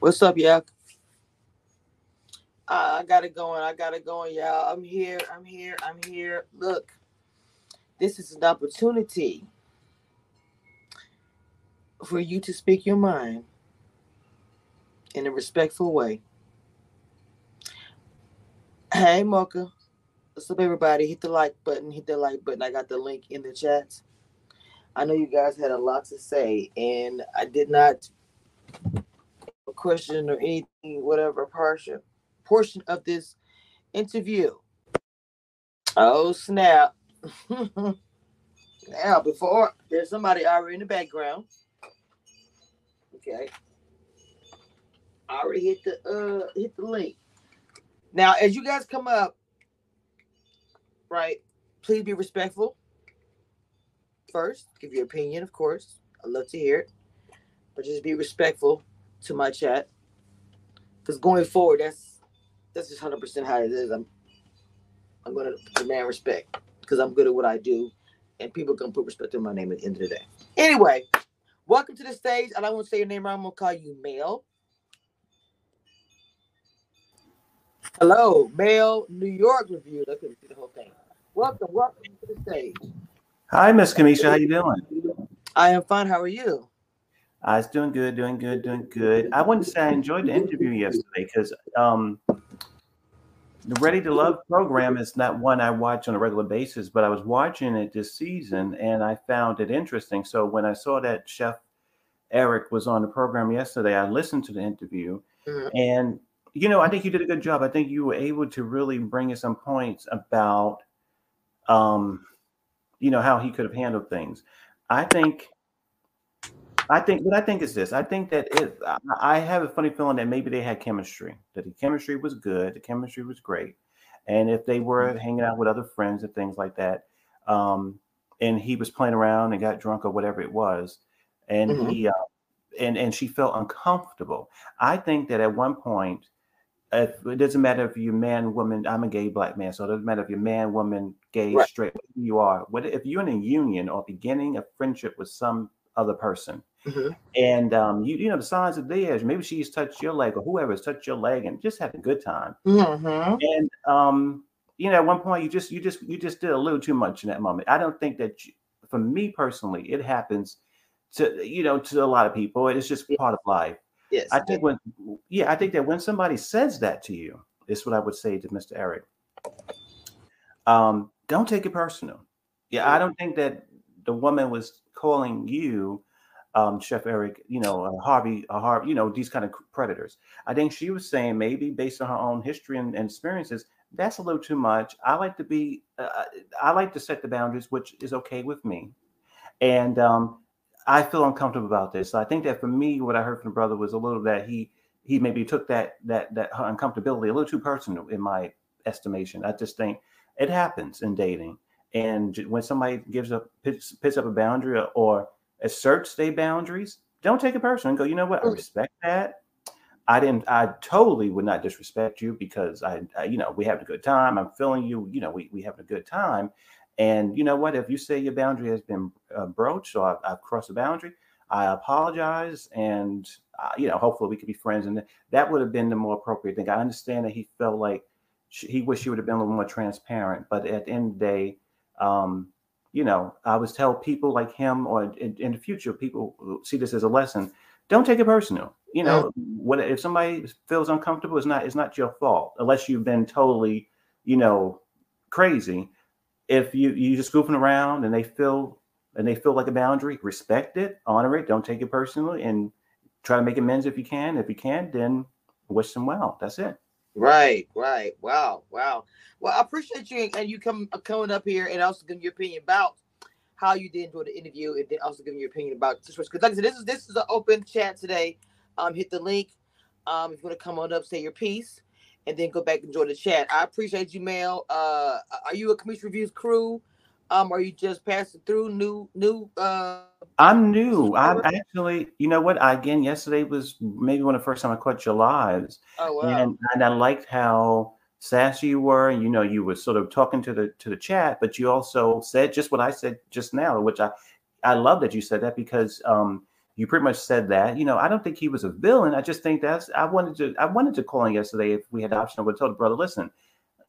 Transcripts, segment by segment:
What's up, y'all? I got it going. I got it going, y'all. I'm here. I'm here. I'm here. Look, this is an opportunity for you to speak your mind in a respectful way. Hey, Mocha. What's up, everybody? Hit the like button. Hit the like button. I got the link in the chat. I know you guys had a lot to say, and I did not question or anything, whatever portion portion of this interview. Oh snap! now, before there's somebody already in the background. Okay, I already hit the uh hit the link. Now, as you guys come up, right? Please be respectful. First, give your opinion, of course. I'd love to hear it, but just be respectful to my chat. Because going forward, that's that's just hundred percent how it is. I'm I'm gonna demand respect because I'm good at what I do, and people can put respect on my name at the end of the day. Anyway, welcome to the stage. I don't want to say your name. I'm gonna call you Mel. Hello, Mel New York review. I couldn't see the whole thing. Welcome, welcome to the stage. Hi, Miss Cameshia. How you doing? I am fine. How are you? I was doing good, doing good, doing good. I to say I enjoyed the interview yesterday because um, the Ready to Love program is not one I watch on a regular basis, but I was watching it this season and I found it interesting. So when I saw that Chef Eric was on the program yesterday, I listened to the interview mm-hmm. and you know, I think you did a good job. I think you were able to really bring in some points about um, you know, how he could have handled things. I think I think what I think is this. I think that it. I have a funny feeling that maybe they had chemistry. That the chemistry was good. The chemistry was great, and if they were mm-hmm. hanging out with other friends and things like that, um, and he was playing around and got drunk or whatever it was, and mm-hmm. he uh, and and she felt uncomfortable. I think that at one point, if, it doesn't matter if you're man, woman. I'm a gay black man, so it doesn't matter if you're man, woman, gay, right. straight. You are. What if you're in a union or beginning a friendship with some other person. Mm-hmm. And um, you you know the signs of theirs. Maybe she's touched your leg or whoever has touched your leg and just had a good time. Mm-hmm. And um, you know, at one point you just you just you just did a little too much in that moment. I don't think that you, for me personally, it happens to you know to a lot of people. It's just part of life. Yes. I think when yeah, I think that when somebody says that to you, is what I would say to Mr. Eric. Um, don't take it personal. Yeah, I don't think that the woman was calling you, um, Chef Eric, you know, a Harvey, a Harvey, you know, these kind of predators. I think she was saying maybe based on her own history and, and experiences, that's a little too much. I like to be, uh, uh, I like to set the boundaries, which is okay with me. And um, I feel uncomfortable about this. So I think that for me, what I heard from the brother was a little that he he maybe took that that that uncomfortability a little too personal in my estimation. I just think it happens in dating. And when somebody gives up, puts, puts up a boundary or, or asserts their boundaries, don't take it personal and go, you know what? I mm. respect that. I didn't, I totally would not disrespect you because I, I, you know, we having a good time. I'm feeling you, you know, we, we having a good time. And you know what? If you say your boundary has been uh, broached or I've, I've, crossed the boundary, I apologize. And, uh, you know, hopefully we could be friends. And that would have been the more appropriate thing. I understand that he felt like she, he wished she would have been a little more transparent. But at the end of the day, um, you know, I always tell people like him, or in, in, the future, people see this as a lesson. Don't take it personal. You know, what if somebody feels uncomfortable? It's not. It's not your fault unless you've been totally, you know, crazy. If you you just goofing around and they feel and they feel like a boundary, respect it, honor it. Don't take it personally, and try to make amends if you can. If you can't, then wish them well. That's it. Right, right. Wow, wow. Well, I appreciate you and you come uh, coming up here and also giving your opinion about how you did enjoy the interview and then also giving your opinion about situation. Because like I said, this is this is an open chat today. Um, hit the link. Um, if you want to come on up, say your piece, and then go back and join the chat. I appreciate you, Mel. Uh, are you a Commission Reviews crew? Um, are you just passing through new new uh I'm new. I'm actually, you know what? I, again, yesterday was maybe one of the first time I caught your lives. Oh wow! And, and I liked how sassy you were. You know, you were sort of talking to the to the chat, but you also said just what I said just now, which I I love that you said that because um you pretty much said that. You know, I don't think he was a villain. I just think that's I wanted to I wanted to call him yesterday if we had the option. I would have told the brother, listen,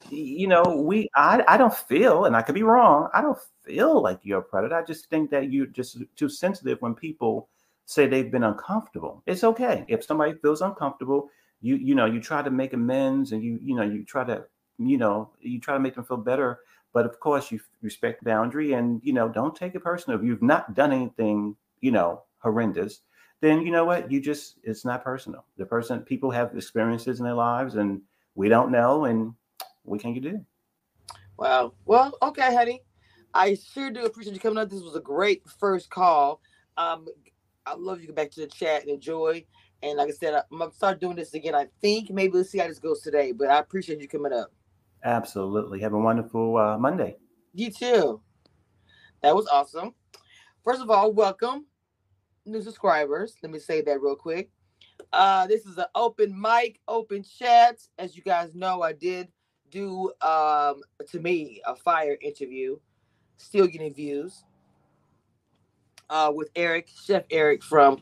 you know, we I I don't feel, and I could be wrong, I don't feel like you're a predator. I just think that you're just too sensitive when people say they've been uncomfortable. It's okay. If somebody feels uncomfortable, you you know, you try to make amends and you you know, you try to, you know, you try to make them feel better. But of course you respect boundary and you know, don't take it personal. If you've not done anything, you know, horrendous, then you know what? You just it's not personal. The person people have experiences in their lives and we don't know and what can you do? Wow. Well, okay, honey. I sure do appreciate you coming up. This was a great first call. Um, I love you get back to the chat and enjoy. And like I said, I'm gonna start doing this again. I think maybe we'll see how this goes today. But I appreciate you coming up. Absolutely. Have a wonderful uh, Monday. You too. That was awesome. First of all, welcome new subscribers. Let me say that real quick. Uh, this is an open mic, open chat. As you guys know, I did do um to me a fire interview, still getting views. Uh, with Eric, Chef Eric from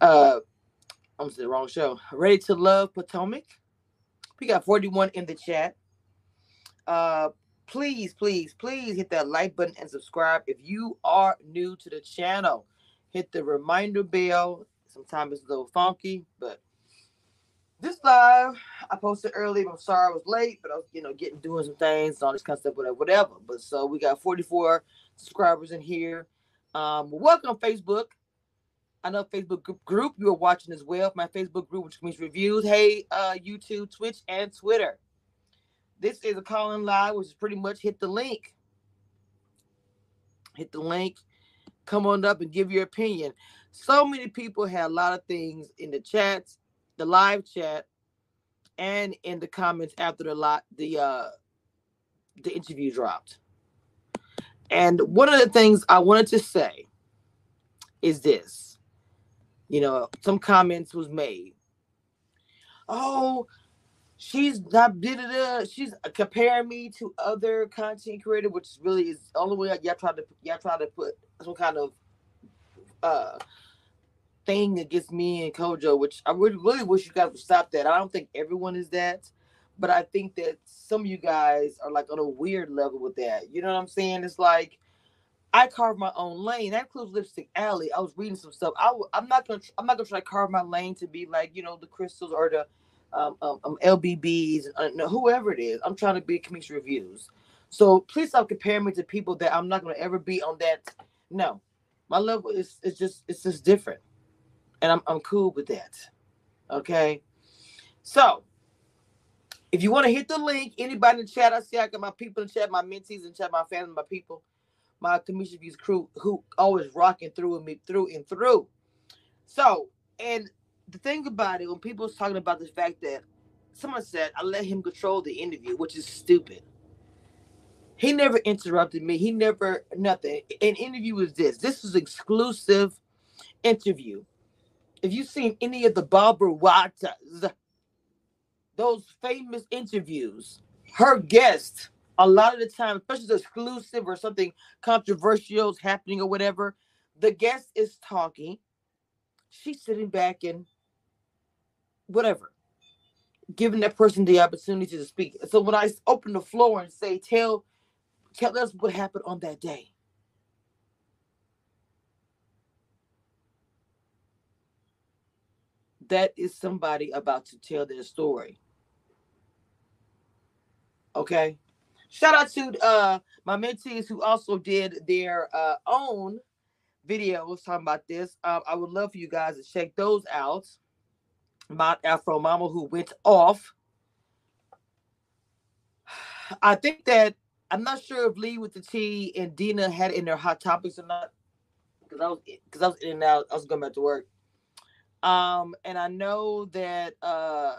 uh I'm the wrong show. Ready to Love Potomac. We got 41 in the chat. Uh please, please, please hit that like button and subscribe if you are new to the channel. Hit the reminder bell. Sometimes it's a little funky, but this live I posted early. I'm sorry I was late, but I was you know getting doing some things, all this kind of stuff, whatever, whatever. But so we got 44 subscribers in here. Um, welcome Facebook. I know Facebook group group you are watching as well. My Facebook group, which means reviews. Hey, uh, YouTube, Twitch, and Twitter. This is a calling live, which is pretty much hit the link. Hit the link. Come on up and give your opinion. So many people had a lot of things in the chats the live chat and in the comments after the lot the uh the interview dropped. And one of the things I wanted to say is this. You know, some comments was made. Oh, she's not did it. She's comparing me to other content creator, which really is the only way y'all try to y'all try to put some kind of uh thing against me and Kojo, which I really, really wish you guys would stop that. I don't think everyone is that, but I think that some of you guys are like on a weird level with that. You know what I'm saying? It's like I carve my own lane. That includes Lipstick Alley. I was reading some stuff. I, am not gonna. I'm not gonna try to carve my lane to be like you know the crystals or the um, um, um LBBs, uh, whoever it is. I'm trying to be community reviews. So please stop comparing me to people that I'm not gonna ever be on that. No, my level is it's just it's just different and I'm I'm cool with that. Okay. So if you want to hit the link, anybody in the chat, I see I got my people in the chat, my mentees in chat, my family, my people, my commission views crew who always rocking through with me through and through. So, and the thing about it, when people was talking about the fact that someone said I let him control the interview, which is stupid. He never interrupted me. He never nothing. An interview was this. This was exclusive interview if you've seen any of the Barbara Walters, those famous interviews, her guest, a lot of the time, especially exclusive or something controversial is happening or whatever, the guest is talking. She's sitting back and whatever, giving that person the opportunity to speak. So when I open the floor and say, tell, tell us what happened on that day that is somebody about to tell their story. Okay. Shout out to uh my mentees who also did their uh own videos talking about this. Um, I would love for you guys to check those out. My Afro Mama who went off. I think that I'm not sure if Lee with the T and Dina had in their hot topics or not. Because I was because I was in and out, I was going back to work. Um, and I know that uh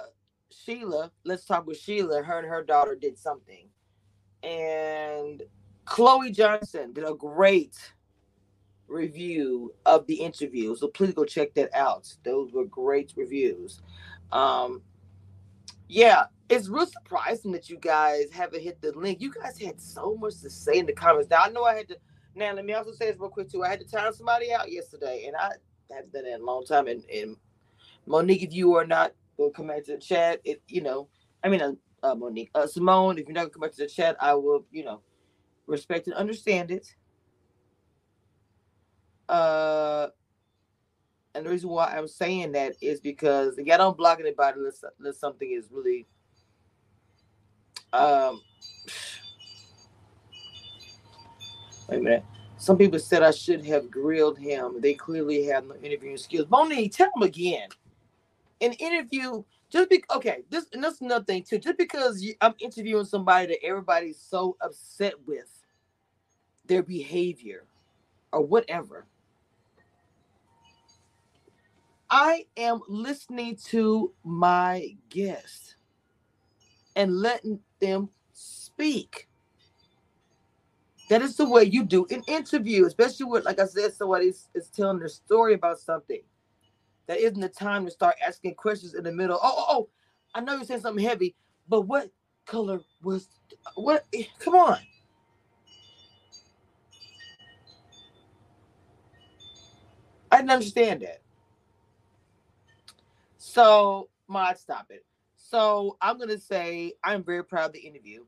Sheila, let's talk with Sheila, her and her daughter did something. And Chloe Johnson did a great review of the interview. So please go check that out. Those were great reviews. Um yeah, it's real surprising that you guys haven't hit the link. You guys had so much to say in the comments. Now I know I had to now let me also say this real quick too. I had to time somebody out yesterday and I I haven't done that in a long time. And, and Monique, if you are not, will come back to the chat. It, you know, I mean, uh, uh, Monique, uh, Simone, if you're not gonna come back to the chat, I will, you know, respect and understand it. Uh, and the reason why I'm saying that is because y'all don't block anybody unless, unless something is really um wait a minute. Some people said I should have grilled him. They clearly have no interviewing skills. Monique, tell him again. An interview, just be okay. This and that's another thing too. Just because you, I'm interviewing somebody that everybody's so upset with their behavior or whatever, I am listening to my guest and letting them speak. That is the way you do an interview, especially with, like I said, somebody is, is telling their story about something. That isn't the time to start asking questions in the middle. Oh, oh, oh, I know you're saying something heavy, but what color was what? Come on. I didn't understand that. So, Mod, stop it. So, I'm going to say I'm very proud of the interview.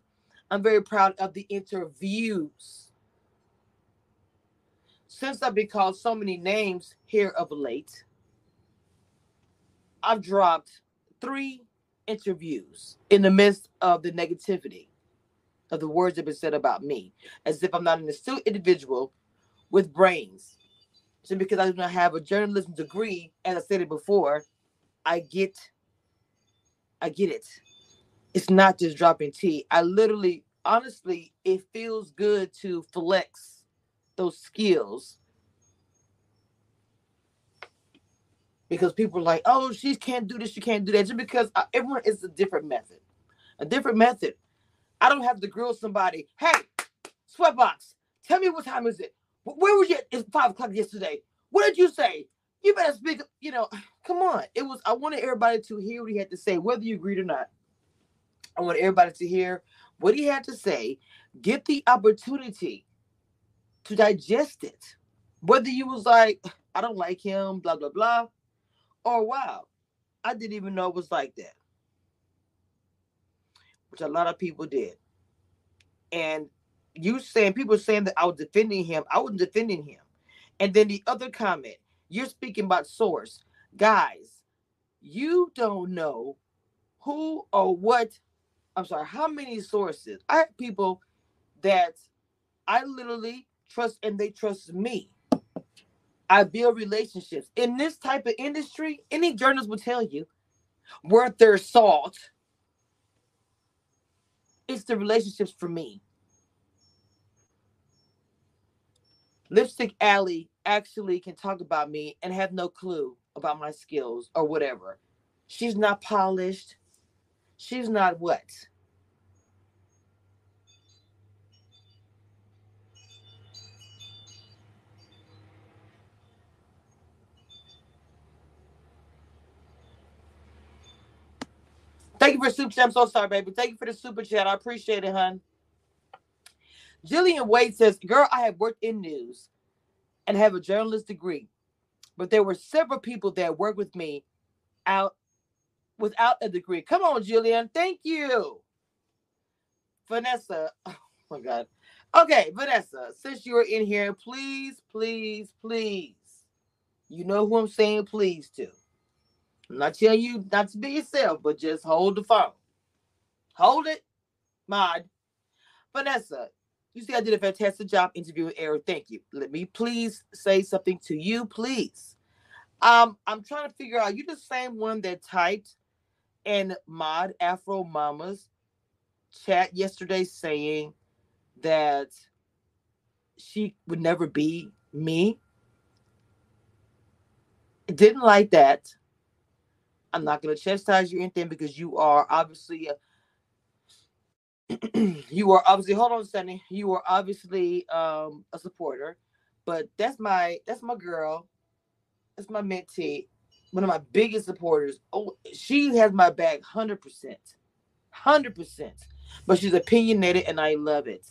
I'm very proud of the interviews. Since I've been called so many names here of late, I've dropped three interviews in the midst of the negativity of the words that have been said about me, as if I'm not an astute individual with brains. So because I do not have a journalism degree, as I said it before, I get I get it. It's not just dropping tea. I literally honestly it feels good to flex those skills because people are like, "Oh, she can't do this, she can't do that," just because uh, everyone is a different method, a different method. I don't have to grill somebody. Hey, sweatbox, tell me what time is it? Where was you? It's five o'clock yesterday. What did you say? You better speak. You know, come on. It was. I wanted everybody to hear what he had to say, whether you agreed or not. I want everybody to hear what he had to say. Get the opportunity to digest it. Whether you was like, I don't like him, blah blah blah, or wow, I didn't even know it was like that, which a lot of people did. And you saying people saying that I was defending him, I wasn't defending him. And then the other comment, you're speaking about source. Guys, you don't know who or what, I'm sorry, how many sources. I have people that I literally trust and they trust me. I build relationships. In this type of industry, any journalist will tell you, worth their salt, it's the relationships for me. Lipstick Alley actually can talk about me and have no clue about my skills or whatever. She's not polished. She's not what? Thank you for super chat. I'm so sorry, baby. Thank you for the super chat. I appreciate it, hon. Jillian Wade says, Girl, I have worked in news and have a journalist degree, but there were several people that worked with me out without a degree. Come on, Julian. Thank you. Vanessa. Oh my God. Okay, Vanessa, since you're in here, please, please, please. You know who I'm saying please to. I'm not telling you not to be yourself, but just hold the phone. Hold it, Mod. Vanessa, you see, I did a fantastic job interviewing Eric. Thank you. Let me please say something to you, please. Um, I'm trying to figure out. You the same one that typed in Mod Afro Mama's chat yesterday saying that she would never be me. Didn't like that. I'm not going to chastise you or anything because you are obviously a you are obviously hold on Sunny. You are obviously um a supporter, but that's my that's my girl. That's my mentee, one of my biggest supporters. Oh, she has my back hundred percent, hundred percent. But she's opinionated, and I love it.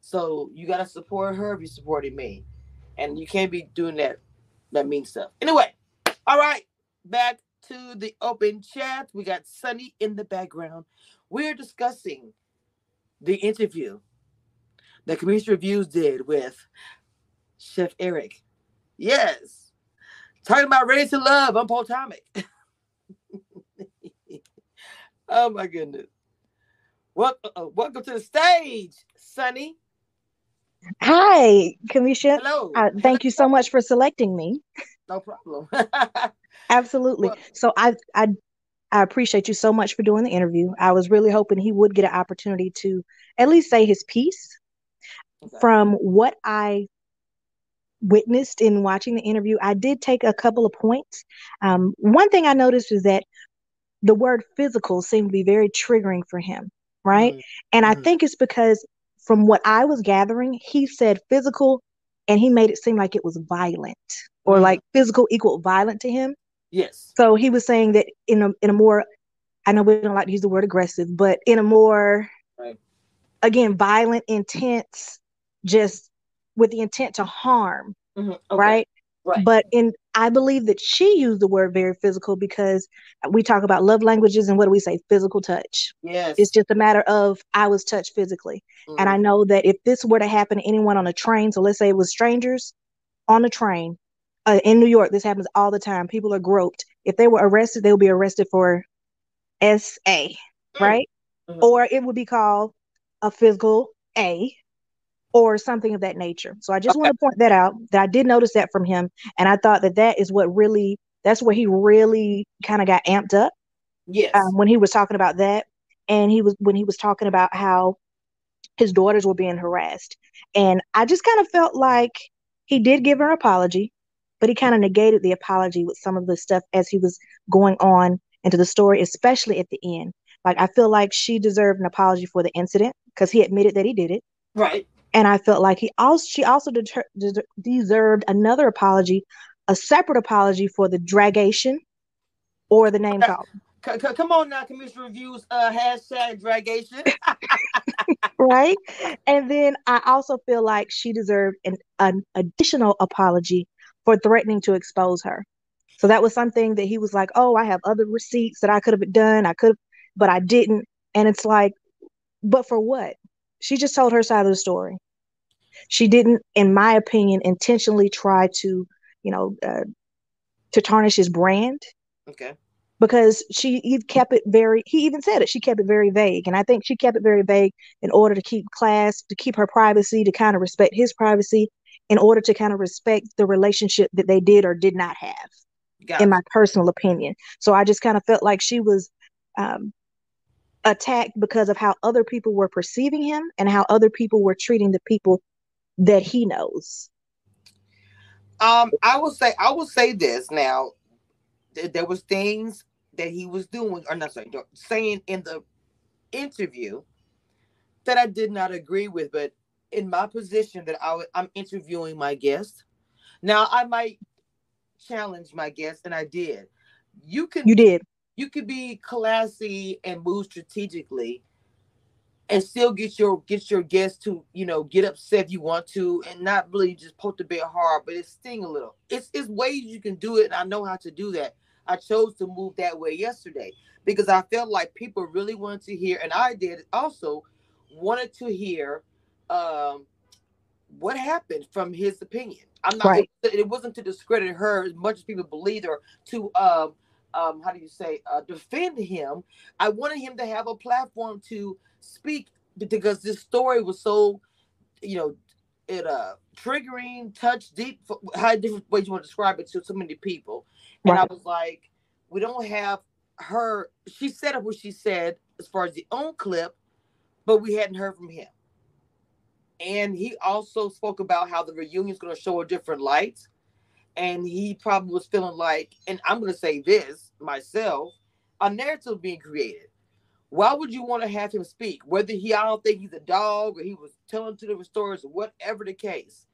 So you gotta support her if you're supporting me, and you can't be doing that that mean stuff. Anyway, all right, back to the open chat. We got Sunny in the background. We're discussing the interview that Community Reviews did with Chef Eric. Yes. Talking about Ready to Love I'm Paul Potomac. oh my goodness. Welcome, uh, welcome to the stage, Sunny. Hi, Cameshia. Hello. Uh, thank you so much for selecting me. No problem. Absolutely. Well- so I, I, I appreciate you so much for doing the interview. I was really hoping he would get an opportunity to at least say his piece. Okay. From what I witnessed in watching the interview, I did take a couple of points. Um, one thing I noticed is that the word physical seemed to be very triggering for him, right? Mhm. And I Mhm. think it's because from what I was gathering, he said physical and he made it seem like it was violent or Mhm. like physical equal violent to him. Yes. So he was saying that in a in a more I know we don't like to use the word aggressive, but in a more Right. again violent, intense, just with the intent to harm, Mhm. Okay. right? Right. But in I believe that she used the word very physical because we talk about love languages and what do we say? Physical touch. yes. It's just a matter of I was touched physically. And I Mhm. know that if this were to happen to anyone on a train, so let's say it was strangers on a train uh, in New York, this happens all the time. People are groped. If they were arrested, they would be arrested for SA, Mm. right? Mhm. Or it would be called a physical A or something of that nature. So I just Okay. want to point that out that I did notice that from him. And I thought that that is what really, that's where he really kind of got amped up Yes. um, when he was talking about that, and he was when he was talking about how his daughters were being harassed, and I just kind of felt like he did give her an apology, but he kind of negated the apology with some of the stuff as he was going on into the story, especially at the end. Like I feel like she deserved an apology for the incident because he admitted that he did it, right. And I felt like he also she also deter- des- deserved another apology, a separate apology for the dragation or the name call. C- c- come on now, Commission Reviews, uh, hashtag dragation. right? And then I also feel like she deserved an, an additional apology for threatening to expose her. So that was something that he was like, "Oh, I have other receipts that I could have done. I could, but I didn't." And it's like, but for what? She just told her side of the story. She didn't, in my opinion, intentionally try to, you know, uh, to tarnish his brand okay. because she he kept it very he even said it she kept it very vague and i think she kept it very vague in order to keep class to keep her privacy to kind of respect his privacy in order to kind of respect the relationship that they did or did not have Got in it. my personal opinion so i just kind of felt like she was um, attacked because of how other people were perceiving him and how other people were treating the people that he knows Um, I will say, I will say this now. Th- there was things that he was doing, or not saying, saying in the interview that I did not agree with. But in my position, that I, w- I'm interviewing my guest. Now I might challenge my guest, and I did. You can you did you could be classy and move strategically and still get your get your guests to you know get upset if you want to and not really just poke the bear hard but it sting a little. It's it's ways you can do it and i know how to do that. I chose to move that way yesterday because i felt like people really wanted to hear and i did also wanted to hear um what happened from his opinion. I'm not Right. it, it wasn't to discredit her as much as people believed or to um um how do you say uh defend him. I wanted him to have a platform to speak because this story was so you know it uh triggering touch deep how different ways you want to describe it to so many people. And i was like we don't have her she said what she said as far as the own clip but we hadn't heard from him. And he also spoke about how the reunion is going to show a different light and he probably was feeling like and i'm going to say this myself a narrative being created why would you want to have him speak whether he i don't think he's a dog or he was telling different stories or whatever the case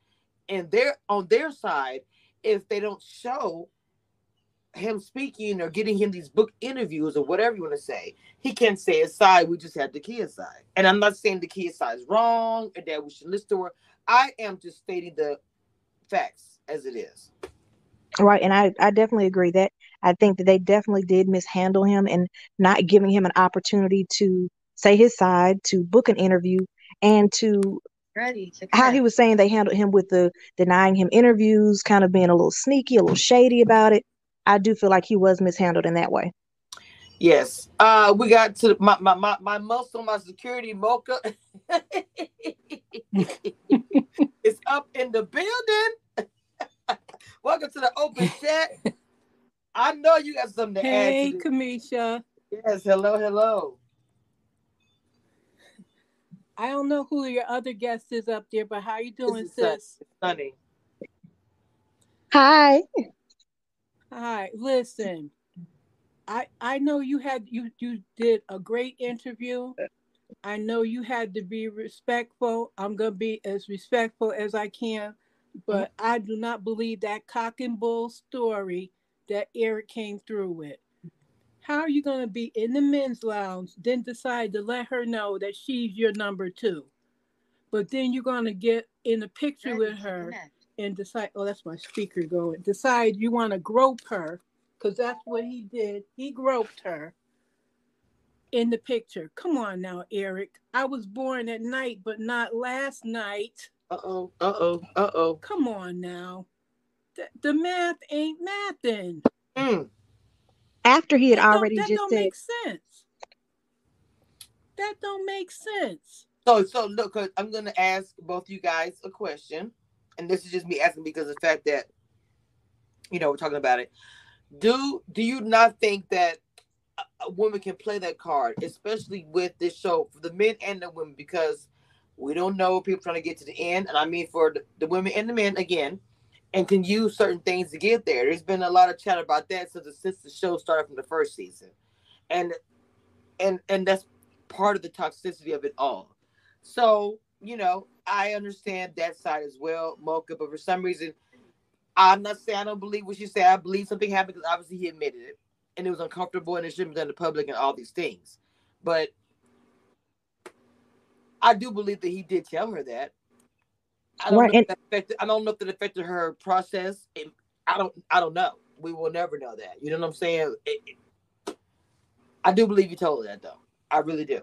and they're on their side if they don't show him speaking or getting him these book interviews or whatever you want to say, he can't say his side. We just have the kid side. And I'm not saying the kid side is wrong and that we should listen to her. I am just stating the facts as it is. Right, and I, I definitely agree that I think that they definitely did mishandle him and not giving him an opportunity to say his side, to book an interview, and to Ready to how he was saying they handled him with the denying him interviews, kind of being a little sneaky, a little shady about it. I do feel like he was mishandled in that way. Yes. Uh we got to my my my, my muscle, my security mocha. it's up in the building. Welcome to the open chat. I know you got something to Hey, add to this. Cameshia. Yes, hello, hello. I don't know who your other guest is up there, but how are you doing, This is Sun- sis? Sunny. Hi. Hi. Listen, I I know you had you you did a great interview. I know you had to be respectful. I'm gonna be as respectful as I can, but I do not believe that cock and bull story that Eric came through with. How are you gonna be in the men's lounge, then decide to let her know that she's your number two? But then you're gonna get in a picture with her and decide, oh, that's my speaker going. Decide you want to grope her, because that's what he did. He groped her in the picture. Come on now, Eric. I was born at night, but not last night. Uh oh, uh oh, uh oh. Come on now. The, the math ain't mathing. Mm. After he had That don't- already that just don't said, make sense. That don't make sense. So, so look, I'm gonna ask both you guys a question, and this is just me asking because of the fact that, you know, we're talking about it. Do do you not think that a, a woman can play that card, especially with this show for the men and the women, because we don't know people trying to get to the end, and I mean for the, the women and the men again, and can use certain things to get there. There's been a lot of chat about that since the, since the show started from the first season, and and and that's part of the toxicity of it all. So, you know, I understand that side as well, Mocha, but for some reason, I'm not saying I don't believe what she said. I believe something happened because obviously he admitted it and it was uncomfortable and it shouldn't be done in public and all these things. But I do believe that he did tell her that. I don't Right, know if that affected, I don't know if that affected her process. And I don't I don't know. We will never know that. You know what I'm saying? It- it- I do believe he told her that though. I really do.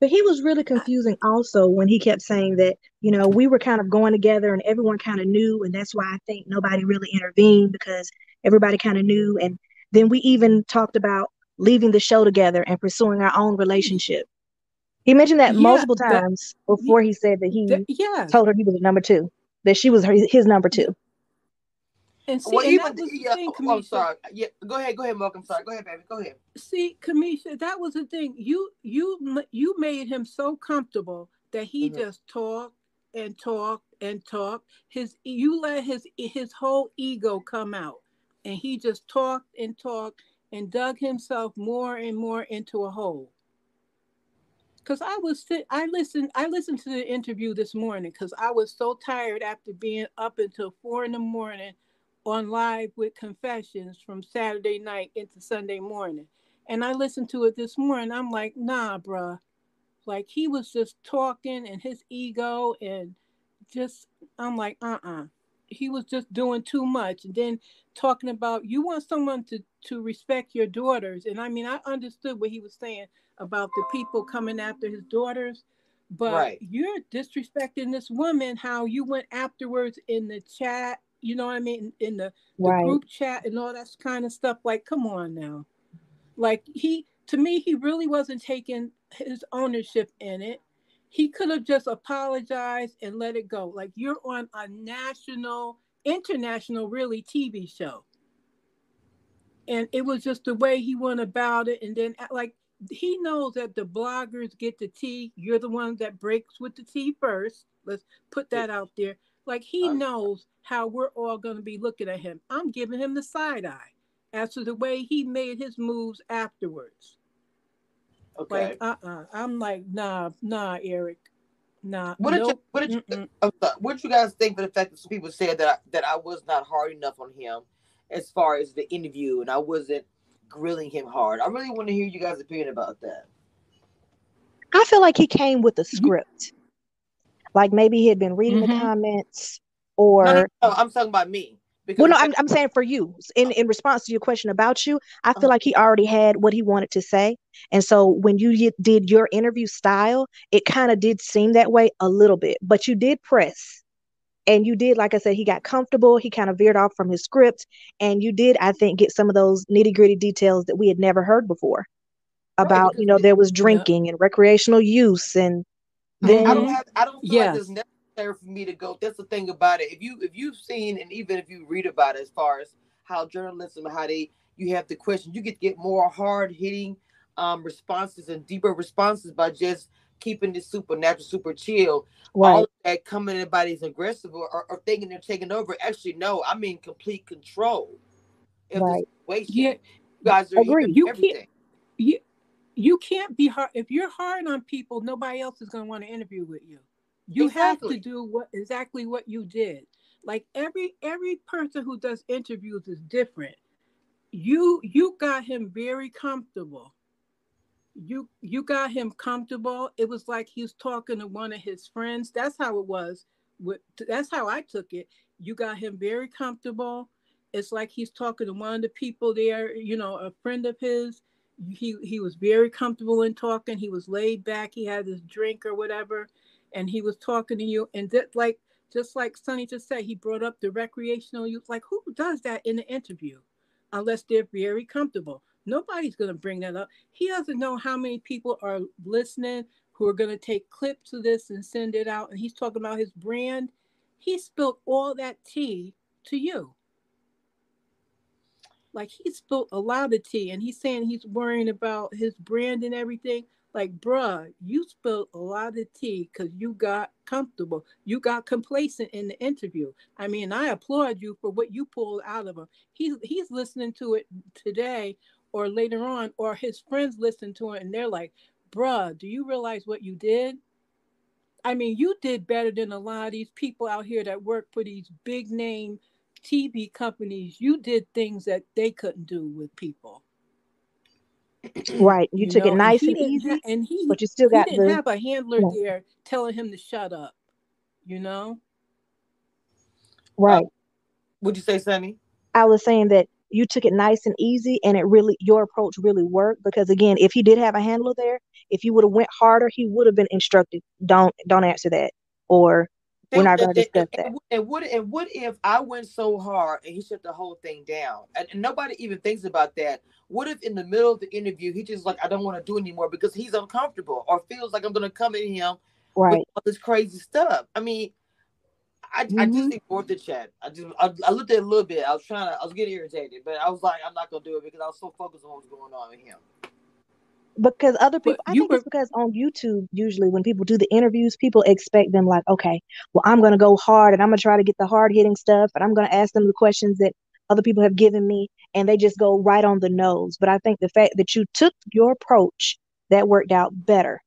But he was really confusing also when he kept saying that, you know, we were kind of going together and everyone kind of knew. And that's why I think nobody really intervened because everybody kind of knew. And then we even talked about leaving the show together and pursuing our own relationship. He mentioned that Yeah, multiple that- times before he said that he Th- yeah. told her he was a number two, that she was her, his number two. And see, Well, and even was the yeah, thing, oh, I'm sorry. Yeah, go ahead, go ahead, Mark. I'm sorry. Go ahead, baby. Go ahead. See, Cameshia, that was the thing. You you you made him so comfortable that he Mhm. just talked and talked and talked. His you let his his whole ego come out, and he just talked and talked and dug himself more and more into a hole. Cause I was I listened I listened to the interview this morning because I was so tired after being up until four in the morning on live with confessions from Saturday night into Sunday morning. And I listened to it this morning. I'm like, nah, bruh. Like he was just talking and his ego and just I'm like, uh-uh. He was just doing too much. And then talking about you want someone to to respect your daughters. And I mean, I understood what he was saying about the people coming after his daughters. But Right. you're disrespecting this woman, how you went afterwards in the chat, you know what I mean? In the the Right. group chat and all that kind of stuff. Like, come on now. Like he to me, he really wasn't taking his ownership in it. He could have just apologized and let it go. Like you're on a national, international, really TV show. And it was just the way he went about it. And then like he knows that the bloggers get the tea. You're the one that breaks with the tea first. Let's put that out there. Like he Uh, knows how we're all going to be looking at him. I'm giving him the side eye as to the way he made his moves afterwards. Okay. Like, uh uh-uh. uh. i am like, nah, nah, Eric. Nah. what did you what did you what did you guys think for the fact that some people said that I, that I was not hard enough on him as far as the interview and I wasn't grilling him hard. I really want to hear you guys' opinion about that. I feel like he came with a script. Like maybe he had been reading the Mhm. comments No, or no, no, I'm talking about me. Because Well, no, I'm, I'm saying for you, in, in response to your question about you, I feel Uh-huh. like he already had what he wanted to say. And so when you did your interview style, it kind of did seem that way a little bit, but you did press. And you did, like I said, he got comfortable. He kind of veered off from his script. And you did, I think, get some of those nitty gritty details that we had never heard before about, because you know, there was Yep. drinking and recreational use. And then, I don't have. I don't feel Yes. like it's necessary for me to go. That's the thing about it. If you if you've seen and even if you read about it, as far as how journalism, how they you have the question, you get get more hard hitting um responses and deeper responses by just keeping this supernatural, super chill. All right, of that coming in by these aggressive or, or, or thinking they're taking over. Actually, no, I'm in complete control Right. Yeah, You guys are hearing You can't- you you can't be hard if you're hard on people. Nobody else is going to want to interview with you. You have to do what exactly what you did. Like every every person who does interviews is different. You you got him very comfortable. You you got him comfortable. It was like he was talking to one of his friends. That's how it was. With that's how I took it. You got him very comfortable. It's like he's talking to one of the people there, you know, a friend of his. He he was very comfortable in talking. He was laid back. He had his drink or whatever, and he was talking to you. And that like just like Sonny just said, he brought up the recreational youth. Like who does that in the interview, unless they're very comfortable. Nobody's gonna bring that up. He doesn't know how many people are listening who are gonna take clips of this and send it out. And he's talking about his brand. He spilled all that tea to you. Like he spilled a lot of tea, and he's saying he's worrying about his brand and everything. Like, bruh, you spilled a lot of tea because you got comfortable. You got complacent in the interview. I mean, I applaud you for what you pulled out of him. He's he's listening to it today or later on, or his friends listen to it and they're like, bruh, do you realize what you did? I mean, you did better than a lot of these people out here that work for these big name TV companies. You did things that they couldn't do with people. Right. You, took know, it nice he and, easy, ha- and he but you still he got didn't the have a handler Yeah. there telling him to shut up. You know, right. Would you say, Sonny? I was saying that you took it nice and easy and it really your approach really worked because again, if he did have a handler there, if you would have went harder, he would have been instructed, don't don't answer that or we're not going to discuss that. And, what and what if I went so hard and he shut the whole thing down? And, and nobody even thinks about that. What if in the middle of the interview he just like I don't want to do anymore because he's uncomfortable or feels like I'm going to come at him with all this crazy stuff? I mean, I, I just Mhm. ignored the chat. I just I, I looked at it a little bit. I was trying to I was getting irritated, but I was like I'm not going to do it because I was so focused on what's going on with him. Because other people, I think were- it's because on YouTube, usually when people do the interviews, people expect them like, okay, well, I'm going to go hard and I'm going to try to get the hard hitting stuff and I'm going to ask them the questions that other people have given me and they just go right on the nose. But I think the fact that you took your approach, that worked out better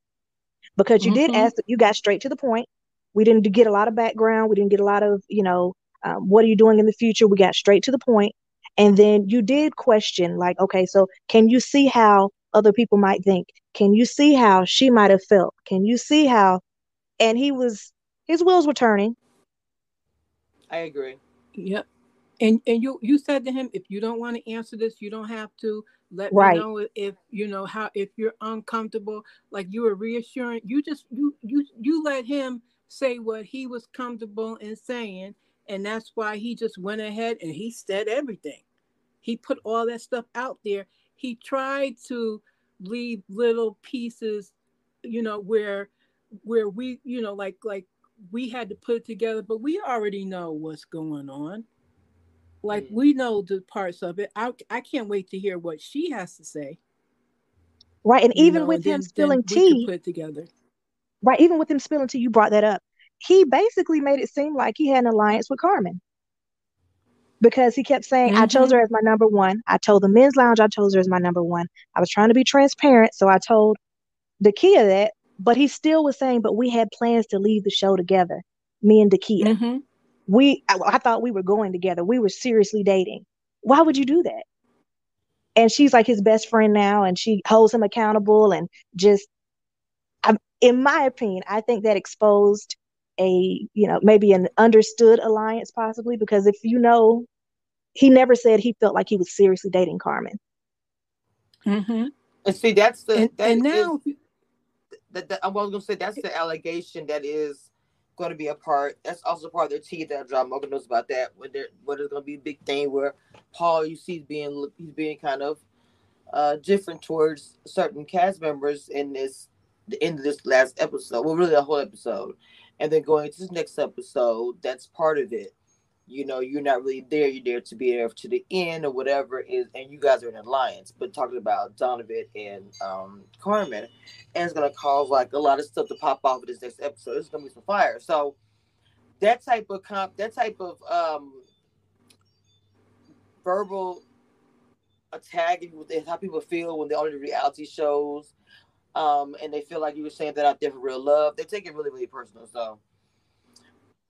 because you did Mhm. ask, you got straight to the point. We didn't get a lot of background. We didn't get a lot of, you know, um, what are you doing in the future? We got straight to the. And then you did question, like, okay, so can you see how other people might think? Can you see how she might have felt? Can you see how? And he was, his wheels were turning. I agree. Yep. And and you you said to him, if you don't want to answer this, you don't have to. Let Right. me know if you know how if you're uncomfortable. Like you were reassuring. You just you you you let him say what he was comfortable in saying, and that's why he just went ahead and he said everything. He put all that stuff out there. He tried to leave little pieces, you know, where where we, you know, like like we had to put it together, but we already know what's going on. Like Mm. we know the parts of it. I I can't wait to hear what she has to say. Right. And you even know, with and him then- spilling then tea, put together. right, even with him spilling tea, you brought that up. He basically made it seem like he had an alliance with Carmen because he kept saying, I chose Mhm. her as my number one. I told the men's lounge I chose her as my number one. I was trying to be transparent. So I told Dakia that, but he still was saying, but we had plans to leave the show together, me and Dakia. Mhm. we I, I thought we were going together. We were seriously dating. Why would you do that? And she's like his best friend now, and she holds him accountable and just I'm. in my opinion, I think that exposed a, you know, maybe an understood alliance possibly because if you know he never said he felt like he was seriously dating Carmen. Mm-hmm. And see, that's the And, that and is- now, that, that I was gonna say that's the allegation that is going to be a part. That's also part of their tea that drama. Morgan knows about that. When there, when there's going to be a big thing where Paul, you see, he's being he's being kind of uh different towards certain cast members in this the end of this last episode. Well, really the whole episode, and then going to this next episode. That's part of it. You know, you're not really there. You're there to be there to the end or whatever is, and you guys are in alliance. But talking about Donovan and um Carmen and it's gonna cause like a lot of stuff to pop off of this next episode. It's gonna be some fire. So that type of comp, that type of um verbal attacking is how people feel when they're on the reality shows, um, and they feel like you were saying that out there for real love. They take it really, really personal. So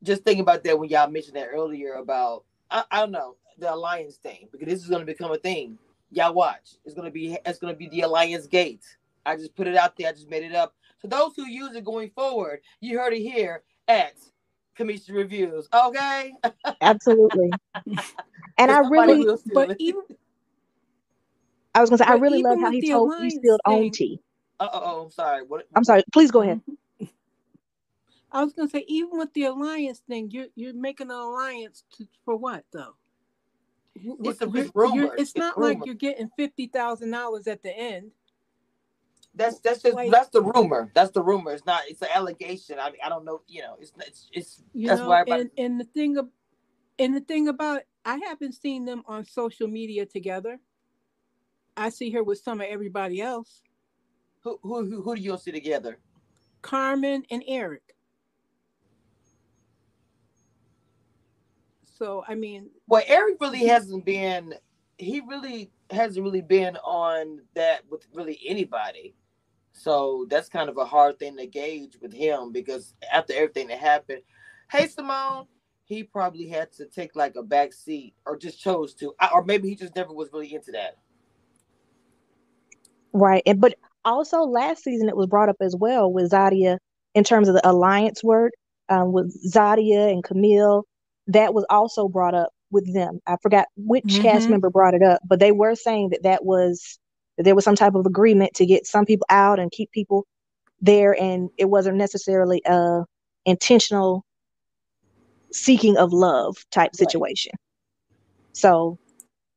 just thinking about that when y'all mentioned that earlier about I, I don't know the alliance thing because this is gonna become a thing. Y'all watch. It's gonna be it's gonna be the alliance gate. I just put it out there. I just made it up. So those who use it going forward, you heard it here at Cameshia Reviews. Okay. Absolutely. and I really, but even I was gonna say, I really love how he told he alliance spilled on tea. Uh oh, I'm sorry. What? I'm sorry. Please go ahead. I was gonna say, even with the alliance thing, you're you're making an alliance to, for what though? It's a- You're- it's you're- It's It's not like you're getting fifty thousand dollars at the end. That's that's just Like- that's the rumor. That's the rumor. It's not. It's an allegation. I mean, I don't know. You know, it's it's it's. You that's know, why everybody. and and the thing of, and the thing about, I haven't seen them on social media together. I see her with some of everybody else, Who who who, who do you see together? Carmen and Eric. So I mean, Well, Eric really hasn't been. He really hasn't really been on that with really anybody. So that's kind of a hard thing to gauge with him because after everything that happened, hey Simone, he probably had to take like a back seat or just chose to, or maybe he just never was really into that. Right. And but also last season it was brought up as well with Zadia in terms of the alliance word um, with Zadia and Camille. That was also brought up with them. I forgot which cast Mhm. member brought it up, but they were saying that that was that there was some type of agreement to get some people out and keep people there, and it wasn't necessarily a intentional seeking of love type Right. situation. So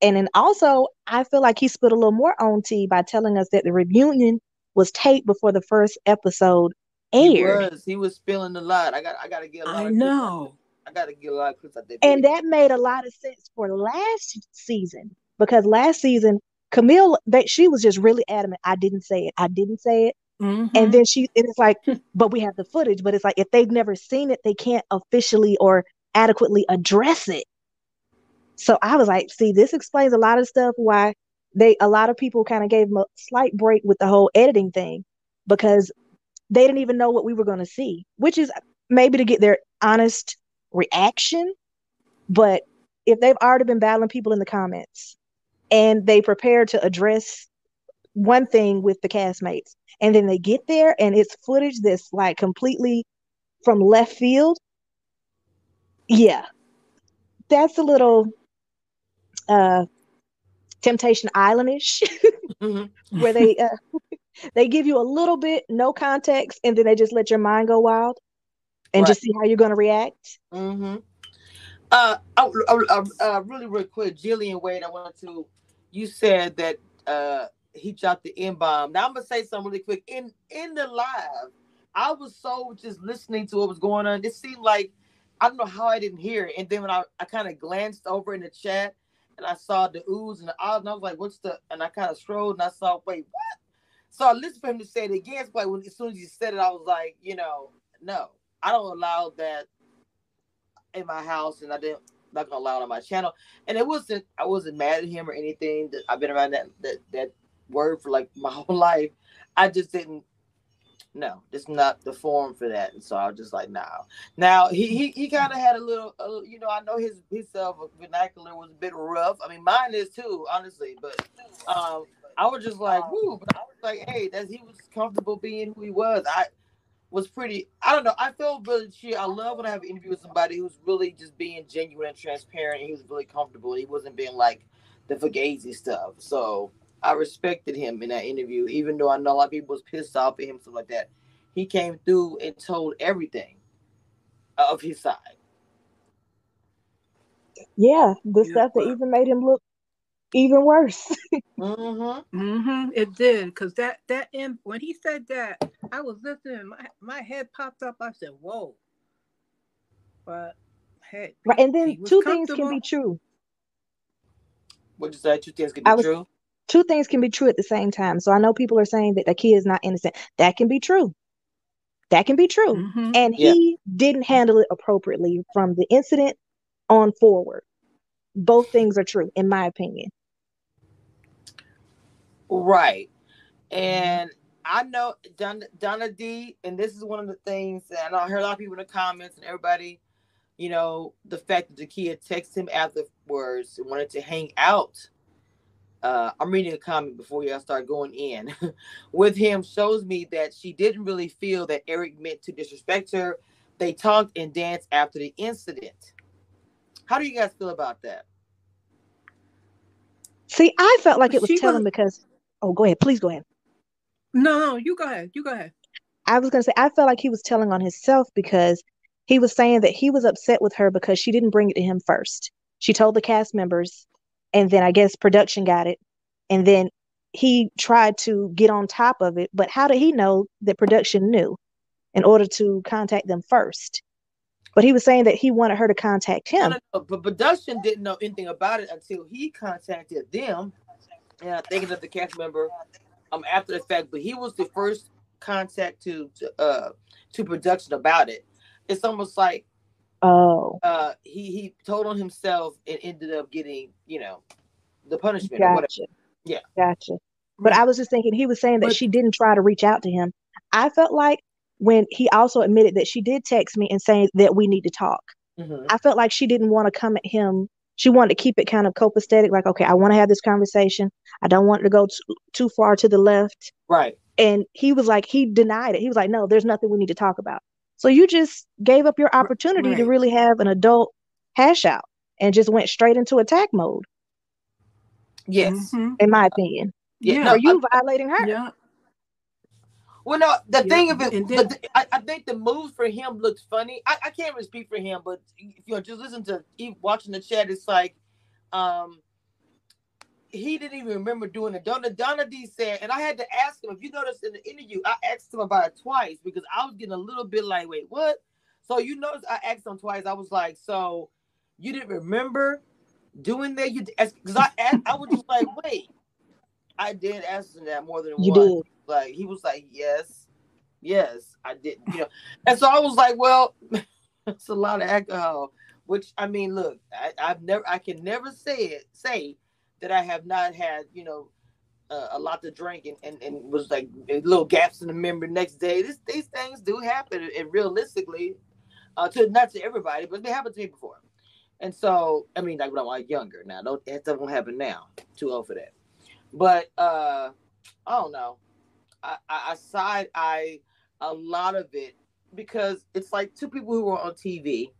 and then also, I feel like he spilled a little more on tea by telling us that the reunion was taped before the first episode He aired. was he was spilling a lot. I got I got to get a lot. I of know. there. I got to get a lot of clips out there. And that made a lot of sense for last season because last season, Camille, that she was just really adamant. I didn't say it. I didn't say it. Mhm. And then she, and it's like, but we have the footage. But it's like, if they've never seen it, they can't officially or adequately address it. So I was like, see, this explains a lot of stuff why they, a lot of people kind of gave them a slight break with the whole editing thing because they didn't even know what we were going to see, which is maybe to get their honest reaction. But if they've already been battling people in the comments and they prepare to address one thing with the castmates, and then they get there and it's footage that's like completely from left field, yeah, that's a little uh Temptation Islandish, Mhm. where they uh, they give you a little bit, no context, and then they just let your mind go wild and just see how you're going to react. Mm-hmm. Uh, uh, uh, uh, really, real quick, Jillian Wade. I wanted to. You said that uh he dropped the N bomb. Now I'm gonna say something really quick. In in the live, I was so just listening to what was going on. It seemed like I don't know how I didn't hear it. And then when I, I kind of glanced over in the chat and I saw the oohs and the ahs, and I was like, "What's the?" And I kind of scrolled and I saw, "Wait, what?" So I listened for him to say it again. Like when as soon as he said it, I was like, you know, no, I don't allow that in my house, and I didn't not gonna allow it on my channel. And it wasn't I wasn't mad at him or anything. I've been around that that that word for like my whole life. I just didn't. No, it's not the form for that, and so I was just like, nah. Now he he, he kind of had a little, a you know, I know his his uh, vernacular was a bit rough. I mean, mine is too, honestly. But um, I was just like, woo. But I was like, hey, that he was comfortable being who he was. I was pretty. I don't know. I feel really. I love when I have an interview with somebody who's really just being genuine and transparent. And he was really comfortable. He wasn't being like the fugazi stuff. So I respected him in that interview, even though I know a lot of people was pissed off at him, stuff like that. He came through and told everything of his side. Yeah, the Yeah, stuff that even made him look even worse. Mm-hmm. Mm-hmm, it did because that that in, when he said that, I was listening. My my head popped up. I said, "Whoa!" But hey, right. And then he two things can be true. What'd you say? Two things can be I was- true. Two things can be true at the same time. So I know people are saying that the kid is not innocent. That can be true. That can be true. Mhm. And Yeah. he didn't handle it appropriately from the incident on forward. Both things are true, in my opinion. Right. And I know Donna, Donna D, and this is one of the things that I heard a lot of people in the comments and everybody, you know, the fact that the kid texted him afterwards and wanted to hang out. Uh, I'm reading a comment before y'all start going in with him shows me that she didn't really feel that Eric meant to disrespect her. They talked and danced after the incident. How do you guys feel about that? See, I felt like it was She telling was- because, oh, go ahead. Please go ahead. No, no, you go ahead. You go ahead. I was going to say, I felt like he was telling on himself because he was saying that he was upset with her because she didn't bring it to him first. She told the cast members, and then I guess production got it. And then he tried to get on top of it. But how did he know that production knew in order to contact them first? But he was saying that he wanted her to contact him. But production didn't know anything about it until he contacted them. And I'm thinking of the cast member um after the fact, but he was the first contact to, to uh to production about it. It's almost like Oh, uh he he told on himself and ended up getting, you know, the punishment or whatever. gotcha. Yeah. Gotcha. But I was just thinking, he was saying that But- she didn't try to reach out to him. I felt like when he also admitted that she did text me and saying that we need to talk. Mhm. I felt like she didn't want to come at him. She wanted to keep it kind of copacetic, like, okay, I want to have this conversation. I don't want to go too, too far to the left. Right. And he was like, he denied it. He was like, no, there's nothing we need to talk about. So you just gave up your opportunity to really have an adult hash out and just went straight into attack mode, Yes. Mhm. in my opinion. Yeah. Yeah. no, Are you I- violating her? Yeah. Well, no, the Yeah, thing of it, then- the- I, I think the move for him looked funny. I, I can't really speak for him, but if you know, just listen to watching the chat, it's like, um, he didn't even remember doing it. Donna Donna D said, and I had to ask him. If you notice in the interview, I asked him about it twice because I was getting a little bit like, wait, what? So you notice I asked him twice. I was like, so you didn't remember doing that? You because I asked, I was just like, wait. I did ask him that more than You once. did. Like he was like, yes, yes, I did. You know, and so I was like, well, it's a lot of alcohol. Which I mean, look, I, I've never, I can never say it, say that I have not had, you know, uh, a lot to drink and, and, and was like little gaps in the memory next day. This, these things do happen, and realistically, uh, to not to everybody, but they happened to me before. And so, I mean, like when I was younger. Now, don't that doesn't happen now. Too old for that. But uh, I don't know. I, I, I side eye a lot of it because it's like two people who were on TV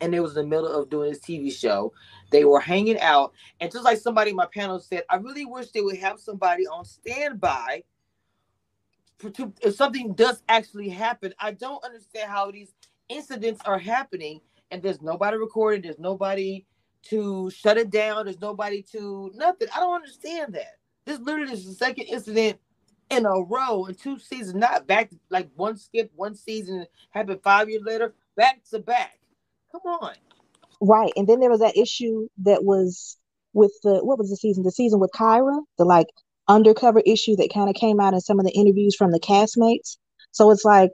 and it was in the middle of doing this TV show. They were hanging out, and just like somebody in my panel said, I really wish they would have somebody on standby for to, if something does actually happen. I don't understand how these incidents are happening and there's nobody recording, there's nobody to shut it down, there's nobody to nothing. I don't understand that. This literally is the second incident in a row in two seasons, not back like one skip, one season happened five years later, back to back. Come on. Right. And then there was that issue that was with the what was the season? The season with Kyra, the like undercover issue that kind of came out in some of the interviews from the castmates. So it's like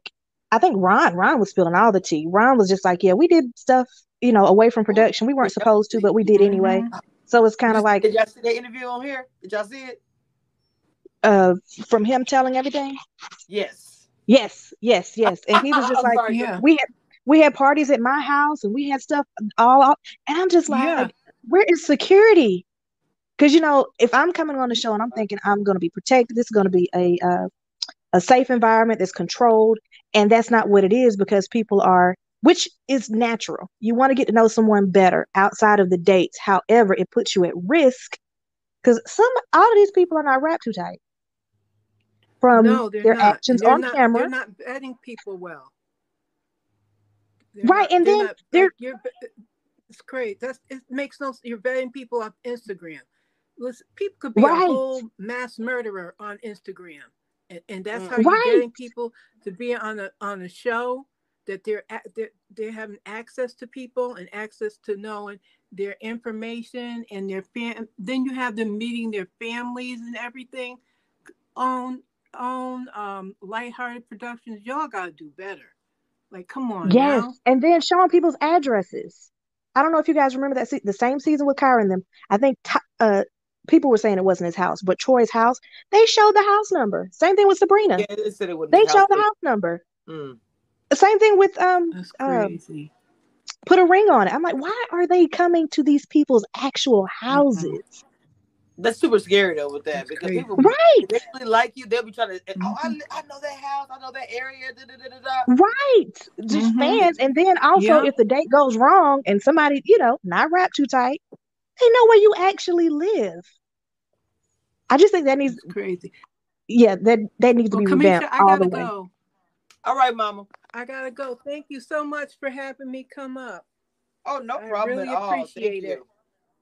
I think Ron, Ron was spilling all the tea. Ron was just like, Yeah, we did stuff, you know, away from production. We weren't supposed to, but we did anyway. Mhm. So it's kind of like did y'all see that interview on here? Did y'all see it? uh from him telling everything. Yes. Yes, yes, yes. And he was just like, sorry. Yeah. we had we had parties at my house and we had stuff all out and i'm just like Yeah. where is security because you know if i'm coming on the show and i'm thinking i'm going to be protected this is going to be a uh, a safe environment that's controlled And that's not what it is because people are, which is natural. You want to get to know someone better outside of the dates. However, it puts you at risk because some all of these people are not wrapped too tight from no, their not. actions they're on not, camera. They're not vetting people well. They're Right, not- and they're then not- they're- like, you're, it's great. That's it makes no. You're vetting people off Instagram. Listen, people could be Right. a whole mass murderer on Instagram, and, and that's how you're getting people to be on a on a show that they're they're they're having access to people and access to knowing their information and their fam. Then you have them meeting their families and everything. On on um lighthearted productions, y'all gotta do better. Like, come on, Yes, now. and then showing people's addresses. I don't know if you guys remember that se- the same season with Kyra and them. I think Ty- uh people were saying it wasn't his house, but Troy's house. They showed the house number. Same thing with Sabrina. Yeah, it said it wouldn't They be showed the house- house number. Mm. Same thing with um That's uh, crazy. put a ring on it. I'm like, why are they coming to these people's actual Mm-hmm. houses? That's super scary though with that That's because crazy. people Right, they really like you, they'll be trying to. Oh, I, Mhm. li- I know that house. I know that area. Da, da, da, da, da. right. Just Mhm. fans, and then also Yeah. if the date goes wrong and somebody, you know, not wrapped too tight, they know where you actually live. I just think that needs It's crazy. yeah, that that needs to be Cameshia, revamped I all gotta the way. go. All right, Mama. I gotta go. Thank you so much for having me come up. Oh, no I problem really at all. Thank appreciate you.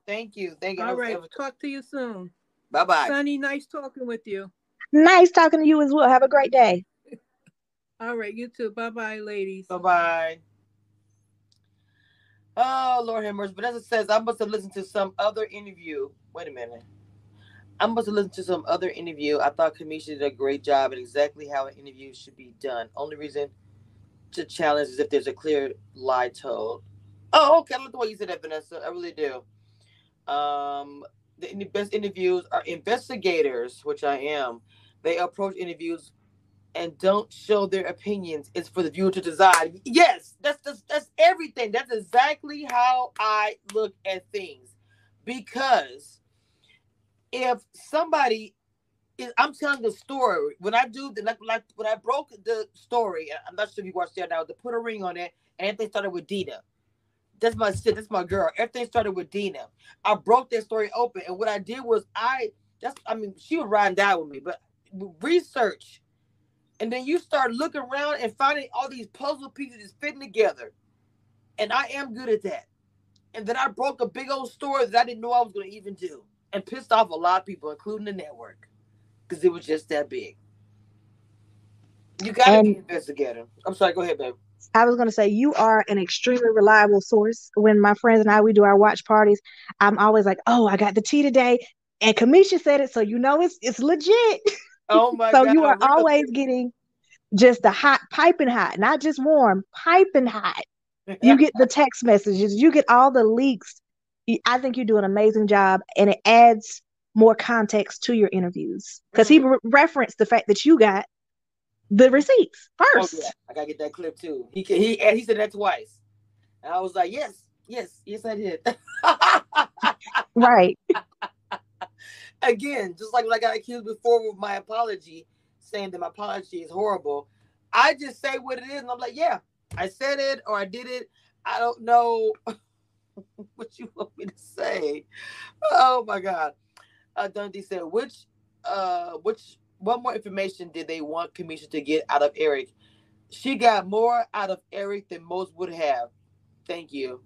It. Thank you. Thank you. All right. Talk to you soon. Bye bye. Sunny, nice talking with you. Nice talking to you as well. Have a great day. All right, you too. Bye bye, ladies. Bye bye. Oh Lord have mercy. But as it says, I must have listened to some other interview. Wait a minute. I must have listened to some other interview. I thought Cameshia did a great job at exactly how an interview should be done. Only reason to challenge is if there's a clear lie told. Oh, okay. I like the way you said that, Vanessa. I really do. Um, the best interviews are investigators, which I am. They approach interviews and don't show their opinions. It's for the viewer to decide. Yes, that's that's, that's everything. That's exactly how I look at things. Because if somebody is, I'm telling the story. When I do the like, like when I broke the story, I'm not sure if you watched that now. To put a ring on it, and they started with Dina. That's my shit. That's my girl. Everything started with Dina. I broke that story open, and what I did was I. That's I mean she would ride and die with me, but research and then you start looking around and finding all these puzzle pieces that's fitting together. And I am good at that. And then I broke a big old story that I didn't know I was going to even do and pissed off a lot of people, including the network, because it was just that big. You got to um, And- be investigator. I'm sorry, go ahead, babe. I was going to say you are an extremely reliable source. When my friends and I we do our watch parties, I'm always like, "Oh, I got the tea today," and Cameshia said it, so you know it's it's legit. Oh my so God. you are really? always getting just the hot, piping hot, not just warm, piping hot. You get the text messages, you get all the leaks. I think you do an amazing job, and it adds more context to your interviews because he mm-hmm. re- referenced the fact that you got the receipts first. Oh, yeah. I got to get that clip too. He, can- he, and he said that twice. And I was like, yes, yes, yes, I did. Right. again, just like when I got accused before with my apology, saying that my apology is horrible, I just say what it is, and I'm like, yeah, I said it or I did it. I don't know what you want me to say. Oh my God. Uh, Dundee said, which, uh, which, what more information did they want Cameshia to get out of Eric? She got more out of Eric than most would have. Thank you.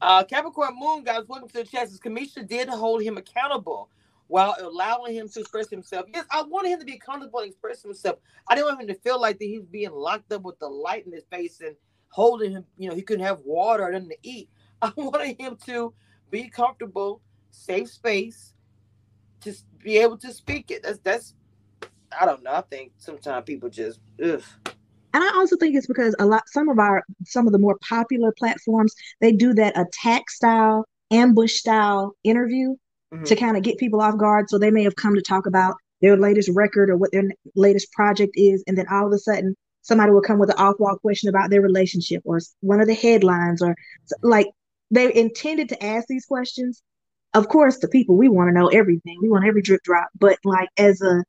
Uh, Capricorn Moon, guys, welcome to the chat. Cameshia did hold him accountable while allowing him to express himself. Yes, I wanted him to be comfortable and express himself. I didn't want him to feel like that he was being locked up with the light in his face and holding him. You know, he couldn't have water or nothing to eat. I wanted him to be comfortable, safe space, to be able to speak it. That's that's. I don't know. I think sometimes people just ugh. And I also think it's because a lot some of our some of the more popular platforms they do that attack style, ambush style interview Mhm. to kind of get people off guard. So they may have come to talk about their latest record or what their latest project is, and then all of a sudden somebody will come with an off-wall question about their relationship or one of the headlines or like they intended to ask these questions. Of course, the people we want to know everything. We want every drip drop, but like as a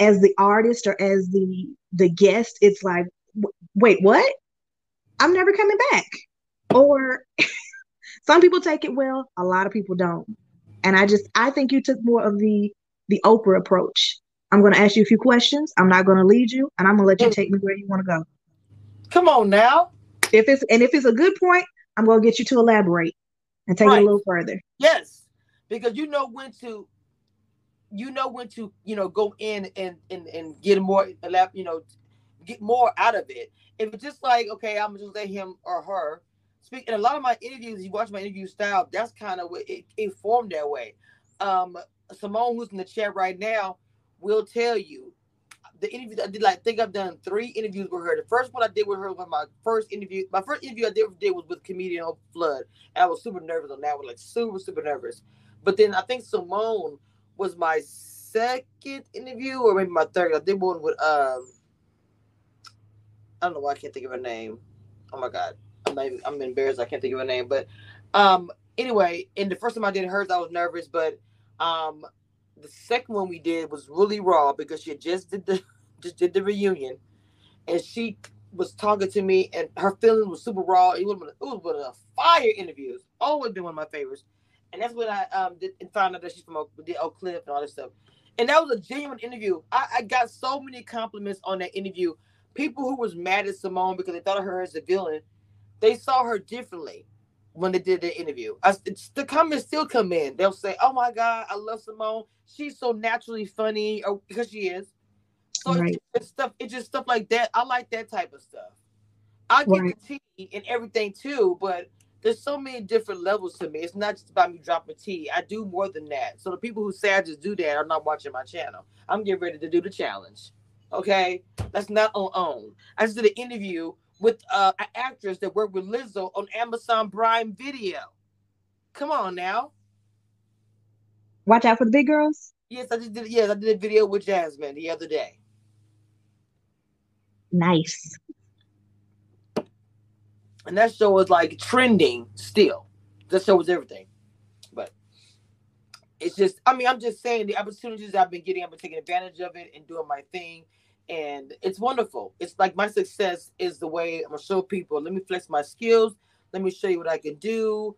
as the artist or as the the guest, it's like, wait, what? I'm never coming back. Or some people take it well, a lot of people don't. And I just I think you took more of the the Oprah approach. I'm going to ask you a few questions. I'm not going to lead you, and I'm going to let you take me where you want to go. Come on now. If it's and if it's a good point, I'm going to get you to elaborate and take right. it a little further. Yes, because you know when to, you know when to, you know, go in and and and get more, you know, get more out of it. If it's just like, okay, I'm just let him or her speak. In a lot of my interviews, you watch my interview style. That's kind of what it, it formed that way. Um, Simone, who's in the chat right now, will tell you the interviews I did. Like, think I've done three interviews with her. The first one I did with her was my first interview. My first interview I did, did was with comedian Flood. And I was super nervous on that one, like super super nervous. But then I think Simone was my second interview, or maybe my third. I did one with um. I don't know why I can't think of her name. Oh my god, I'm not even, I'm embarrassed. I can't think of her name. But um, anyway, in the first time I did hers, I was nervous, but um, the second one we did was really raw because she just did the just did the reunion, and she was talking to me, and her feelings was super raw. It been, it was one of the fire interviews. Always been one of my favorites, and that's when I um did and found out that she's from Oak, Oak Cliff and all this stuff. And that was a genuine interview. I, I got so many compliments on that interview. People who was mad at Simone because they thought of her as a villain, they saw her differently when they did the interview. I, the comments still come in. They'll say, "Oh my God, I love Simone. She's so naturally funny," or because she is. So right. it's, stuff. It's just stuff like that. I like that type of stuff. I get right. the tea and everything too, but there's so many different levels to me. It's not just about me dropping tea. I do more than that. So the people who say I just do that are not watching my channel. I'm getting ready to do the challenge. Okay, that's not on own. I just did an interview with uh, an actress that worked with Lizzo on Amazon Prime Video. Come on now. Watch out for the big girls. Yes, I just did. Yes, I did a video with Jasmine the other day. Nice. And that show was like trending still. That show was everything. But it's just, I mean, I'm just saying the opportunities I've been getting, I've been taking advantage of it and doing my thing and it's wonderful. It's like my success is the way I'm gonna show people. Let me flex my skills. Let me show you what I can do.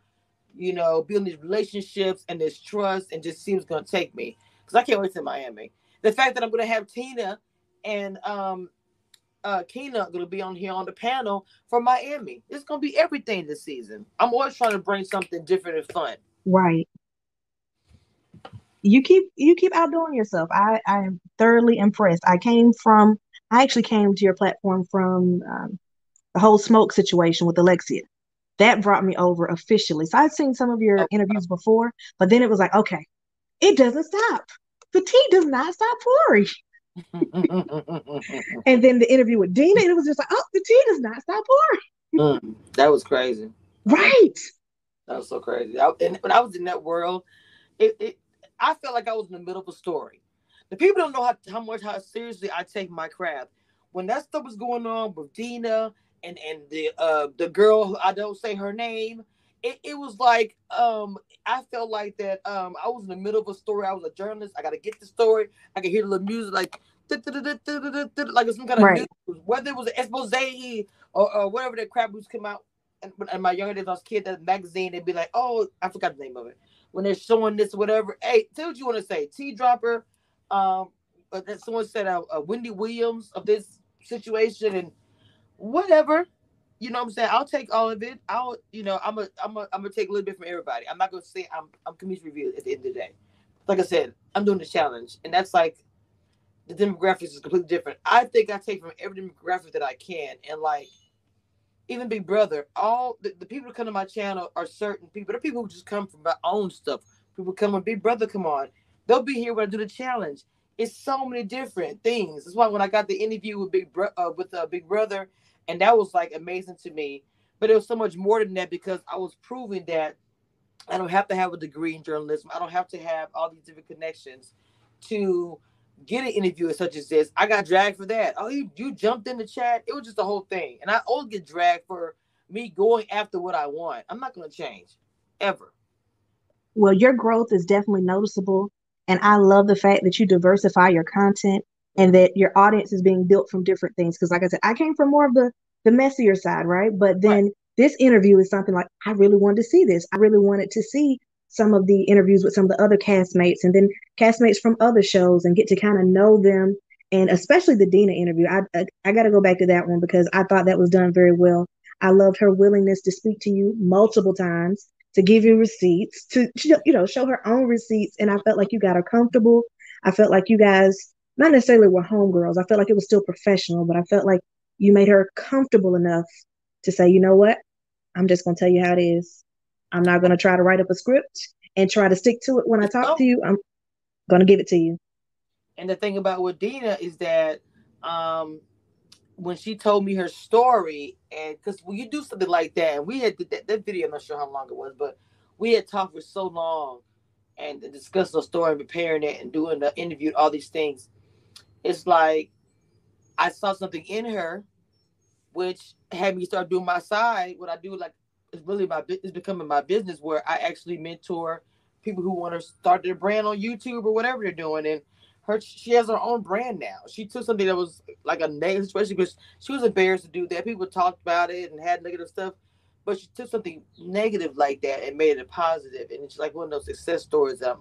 You know, building these relationships and this trust, and just see what's gonna take me. Because I can't wait to Miami. The fact that I'm gonna have Tina and um uh Kina gonna be on here on the panel for Miami. It's gonna be everything this season. I'm always trying to bring something different and fun. Right you keep you keep outdoing yourself. I I am thoroughly impressed. I came from I actually came to your platform from um, the whole smoke situation with Alexia. That brought me over officially. So I'd seen some of your interviews before, but then it was like, okay, it doesn't stop. The tea does not stop pouring. and then the interview with Dina, it was just like, oh, the tea does not stop pouring. Mm, that was crazy. Right. That was so crazy. I, and when I was in that world, it, it I felt like I was in the middle of a story. The people don't know how, how much how seriously I take my craft. When that stuff was going on with Dina and and the uh the girl I don't say her name, it, it was like um I felt like that um I was in the middle of a story. I was a journalist. I gotta get the story. I could hear the little music like like some kind of right. news, whether it was an expose or, or whatever that crap was come out. And, and my younger days, I was kid, that magazine, they'd be like, "Oh, I forgot the name of it." when they're showing this whatever. Hey, tell what you want to say. T dropper. Um, but someone said uh, uh, Wendy Williams of this situation and whatever. You know what I'm saying? I'll take all of it. I'll, you know, I'm a, I'm a, I'm gonna take a little bit from everybody. I'm not gonna say I'm, I'm community review at the end of the day. Like I said, I'm doing the challenge, and that's like the demographics is completely different. I think I take from every demographic that I can, and like even Big Brother, all the, the people who come to my channel are certain people. They're people who just come from my own stuff. People come when Big Brother come on. They'll be here when I do the challenge. It's so many different things. That's why when I got the interview with Big Bro- uh, with uh, Big Brother, and that was like amazing to me. But it was so much more than that because I was proving that I don't have to have a degree in journalism. I don't have to have all these different connections to get an interview such as this. I got dragged for that. Oh, you, you jumped in the chat. It was just the whole thing. And I always get dragged for me going after what I want. I'm not going to change ever. Well, your growth is definitely noticeable. And I love the fact that you diversify your content and that your audience is being built from different things. Because, like I said, I came from more of the the messier side, right? But then right. this interview is something like I really wanted to see this. I really wanted to see some of the interviews with some of the other castmates and then castmates from other shows and get to kind of know them. And especially the Dina interview, I I, I got to go back to that one because I thought that was done very well. I loved her willingness to speak to you multiple times, to give you receipts, to you know show her own receipts, and I felt like you got her comfortable. I felt like you guys not necessarily were homegirls. I felt like it was still professional, but I felt like you made her comfortable enough to say, you know what, I'm just gonna tell you how it is. I'm not gonna try to write up a script and try to stick to it when I talk to you. I'm gonna give it to you. And the thing about with Dina is that um when she told me her story, and because when you do something like that, and we had that, that video, I'm not sure how long it was, but we had talked for so long and discussed the story and preparing it and doing the interview, all these things. It's like I saw something in her, which had me start doing my side. What I do, like, it's really my it's becoming my business where I actually mentor people who want to start their brand on YouTube or whatever they're doing. And her, she has her own brand now. She took something that was like a negative situation because she was embarrassed to do that. People talked about it and had negative stuff, but she took something negative like that and made it a positive. And it's like one of those success stories I'm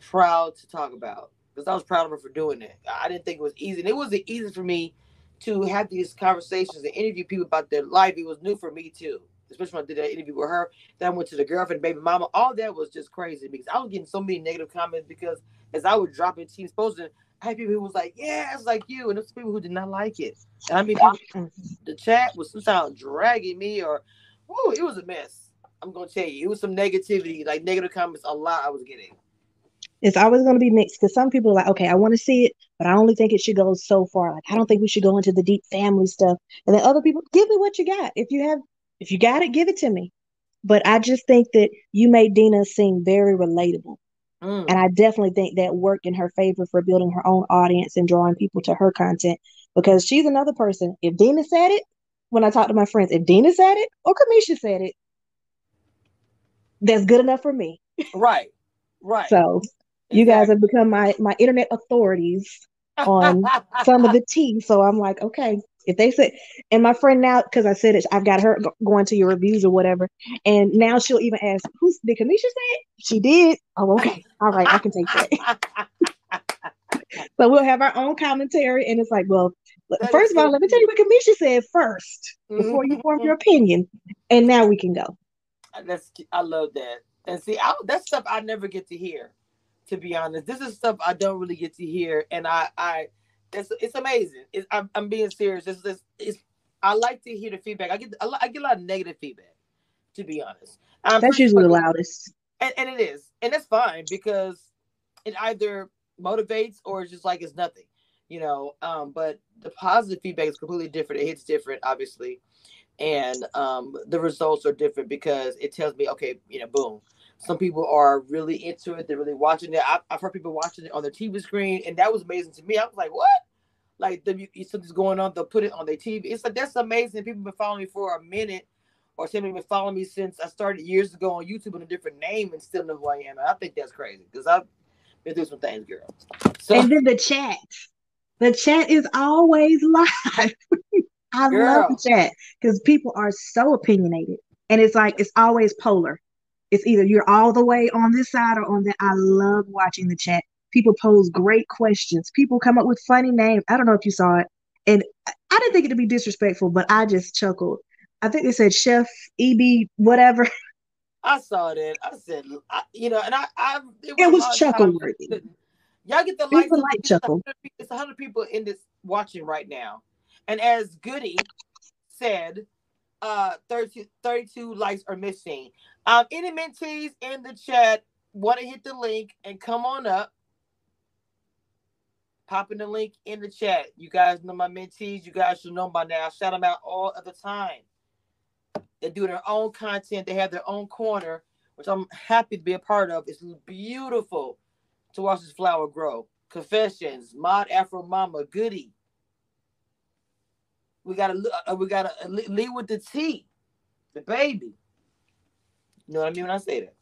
proud to talk about because I was proud of her for doing it. I didn't think it was easy. And it wasn't easy for me to have these conversations and interview people about their life. It was new for me too, especially when I did that interview with her. Then I went to the girlfriend, baby mama. All that was just crazy because I was getting so many negative comments because as I would drop in teams posting, I had people who was like, "Yeah, it's like you," and there's people who did not like it. And I mean, people, mm. the chat was sometimes dragging me, or, oh, it was a mess. I'm gonna tell you, it was some negativity, like negative comments, a lot I was getting it's always going to be mixed because some people are like, okay, I want to see it, but I only think it should go so far. Like, I don't think we should go into the deep family stuff. And then other people, give me what you got. If you have, if you got it, give it to me. But I just think that you made Dina seem very relatable. Mm. And I definitely think that worked in her favor for building her own audience and drawing people to her content because she's another person. If Dina said it, when I talk to my friends, if Dina said it or Cameshia said it, that's good enough for me. Right. Right. So you guys have become my my internet authorities on some of the tea. So I'm like, okay, if they say, and my friend now, because I said it, I've got her going to your reviews or whatever, and now she'll even ask, "Who's did Cameshia say it?" She did. Oh, okay, all right, I can take that. so we'll have our own commentary, and it's like, well, that first of all, let me tell you what Cameshia said 1st before you form your mm-hmm. opinion, and now we can go. That's I love that, and see, I, that's stuff I never get to hear to be honest. This is stuff I don't really get to hear, and I, I, it's, it's amazing. It's, I'm, I'm being serious. It's, it's, it's, I like to hear the feedback. I get, I get a lot of negative feedback, to be honest. that's usually the loudest, and, and it is, and that's fine because it either motivates or it's just like it's nothing, you know. Um, but the positive feedback is completely different. It hits different, obviously, and um, the results are different because it tells me, okay, you know, boom some people are really into it. They're really watching it. I've, I've heard people watching it on their TV screen, and that was amazing to me. I was like, what? Like the, something's going on, they'll put it on their TV. It's like that's amazing. People have been following me for a minute, or some have been following me since I started years ago on YouTube in a different name and still know who I am. And I think that's crazy because I've been through some things, girl. So, and then the chat, the chat is always live. I girl. love the chat because people are so opinionated, and it's like it's always polar. It's either you're all the way on this side or on that. I love watching the chat. People pose great questions. People come up with funny names. I don't know if you saw it. And I didn't think it to be disrespectful, but I just chuckled. I think they said Chef EB, whatever. I saw that. I said, I, you know, and I, I it, it was chuckle worthy. Y'all get the lights. Light chuckle. It's 100 people in this watching right now. And as Goody said, uh 32, 32 likes are missing. Um, any mentees in the chat want to hit the link and come on up. Popping the link in the chat. You guys know my mentees. You guys should know by now. I shout them out all of the time. They do their own content. They have their own corner, which I'm happy to be a part of. It's beautiful to watch this flower grow. Confessions, Mod Afro Mama, Goody. We gotta uh, we gotta lead with the tea, the baby. You know what I mean when I say that?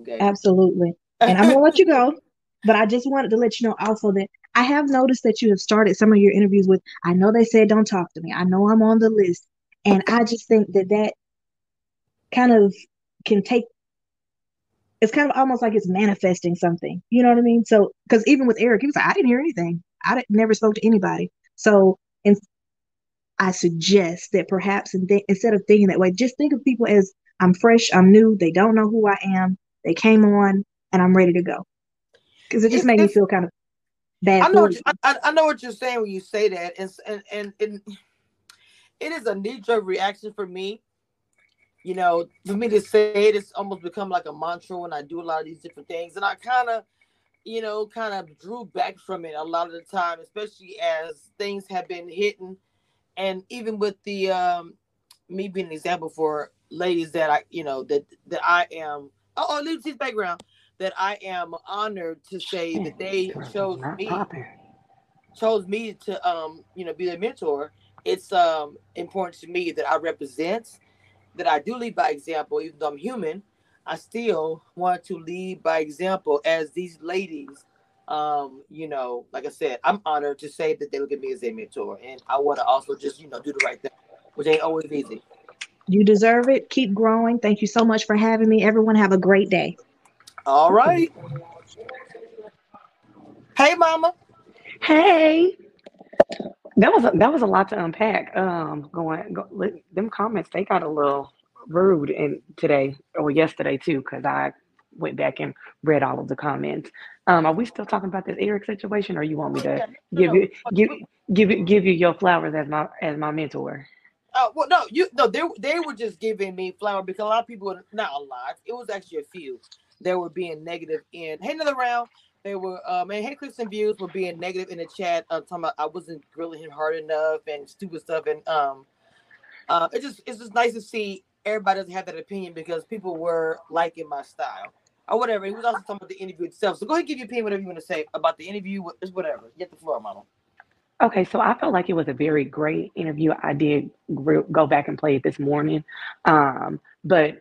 Okay. Absolutely. And I'm gonna let you go, but I just wanted to let you know also that I have noticed that you have started some of your interviews with, I know they said don't talk to me. I know I'm on the list. And I just think that that kind of can take, it's kind of almost like it's manifesting something. You know what I mean? So, because even with Eric, he was like, I didn't hear anything. I never spoke to anybody. So, and I suggest that perhaps in th- instead of thinking that way, just think of people as I'm fresh, I'm new, they don't know who I am, they came on, and I'm ready to go. Because it just made me feel kind of bad. I know, what you, I, I, know what you're saying when you say that, and and and, and it is a knee jerk reaction for me. You know, for me to say it, it's almost become like a mantra when I do a lot of these different things, and I kind of, you know, kind of drew back from it a lot of the time, especially as things have been hitting, and even with the um, me being an example for ladies that I, you know, that that I am. Oh, oh leave his background that I am honored to say that they chose me chose me to um you know be their mentor. It's um important to me that I represent, that I do lead by example, even though I'm human. I still want to lead by example as these ladies um, you know, like I said, I'm honored to say that they look at me as a mentor, and I want to also just, you know, do the right thing, which ain't always easy. You deserve it. Keep growing. Thank you so much for having me. Everyone, have a great day. All right. Hey, Mama. Hey. That was a, that was a lot to unpack. Um, going go, them comments they got a little rude in today or yesterday too, because I went back and read all of the comments. Um, are we still talking about this Eric situation, or you want me to give you give give give you your flowers as my as my mentor? Oh well, no, you no, they they were just giving me flower because a lot of people, not a lot, it was actually a few that were being negative in. Hey, another round. They were, um, and hey, clicks and views were being negative in the chat. Uh, talking about I wasn't grilling him hard enough and stupid stuff, and um, uh, it just it's just nice to see everybody doesn't have that opinion because people were liking my style or whatever. He was also talking about the interview itself. So go ahead and give your opinion, whatever you want to say about the interview. It's whatever. Get the floor, Mama. Okay, so I felt like it was a very great interview. I did go back and play it this morning, um, but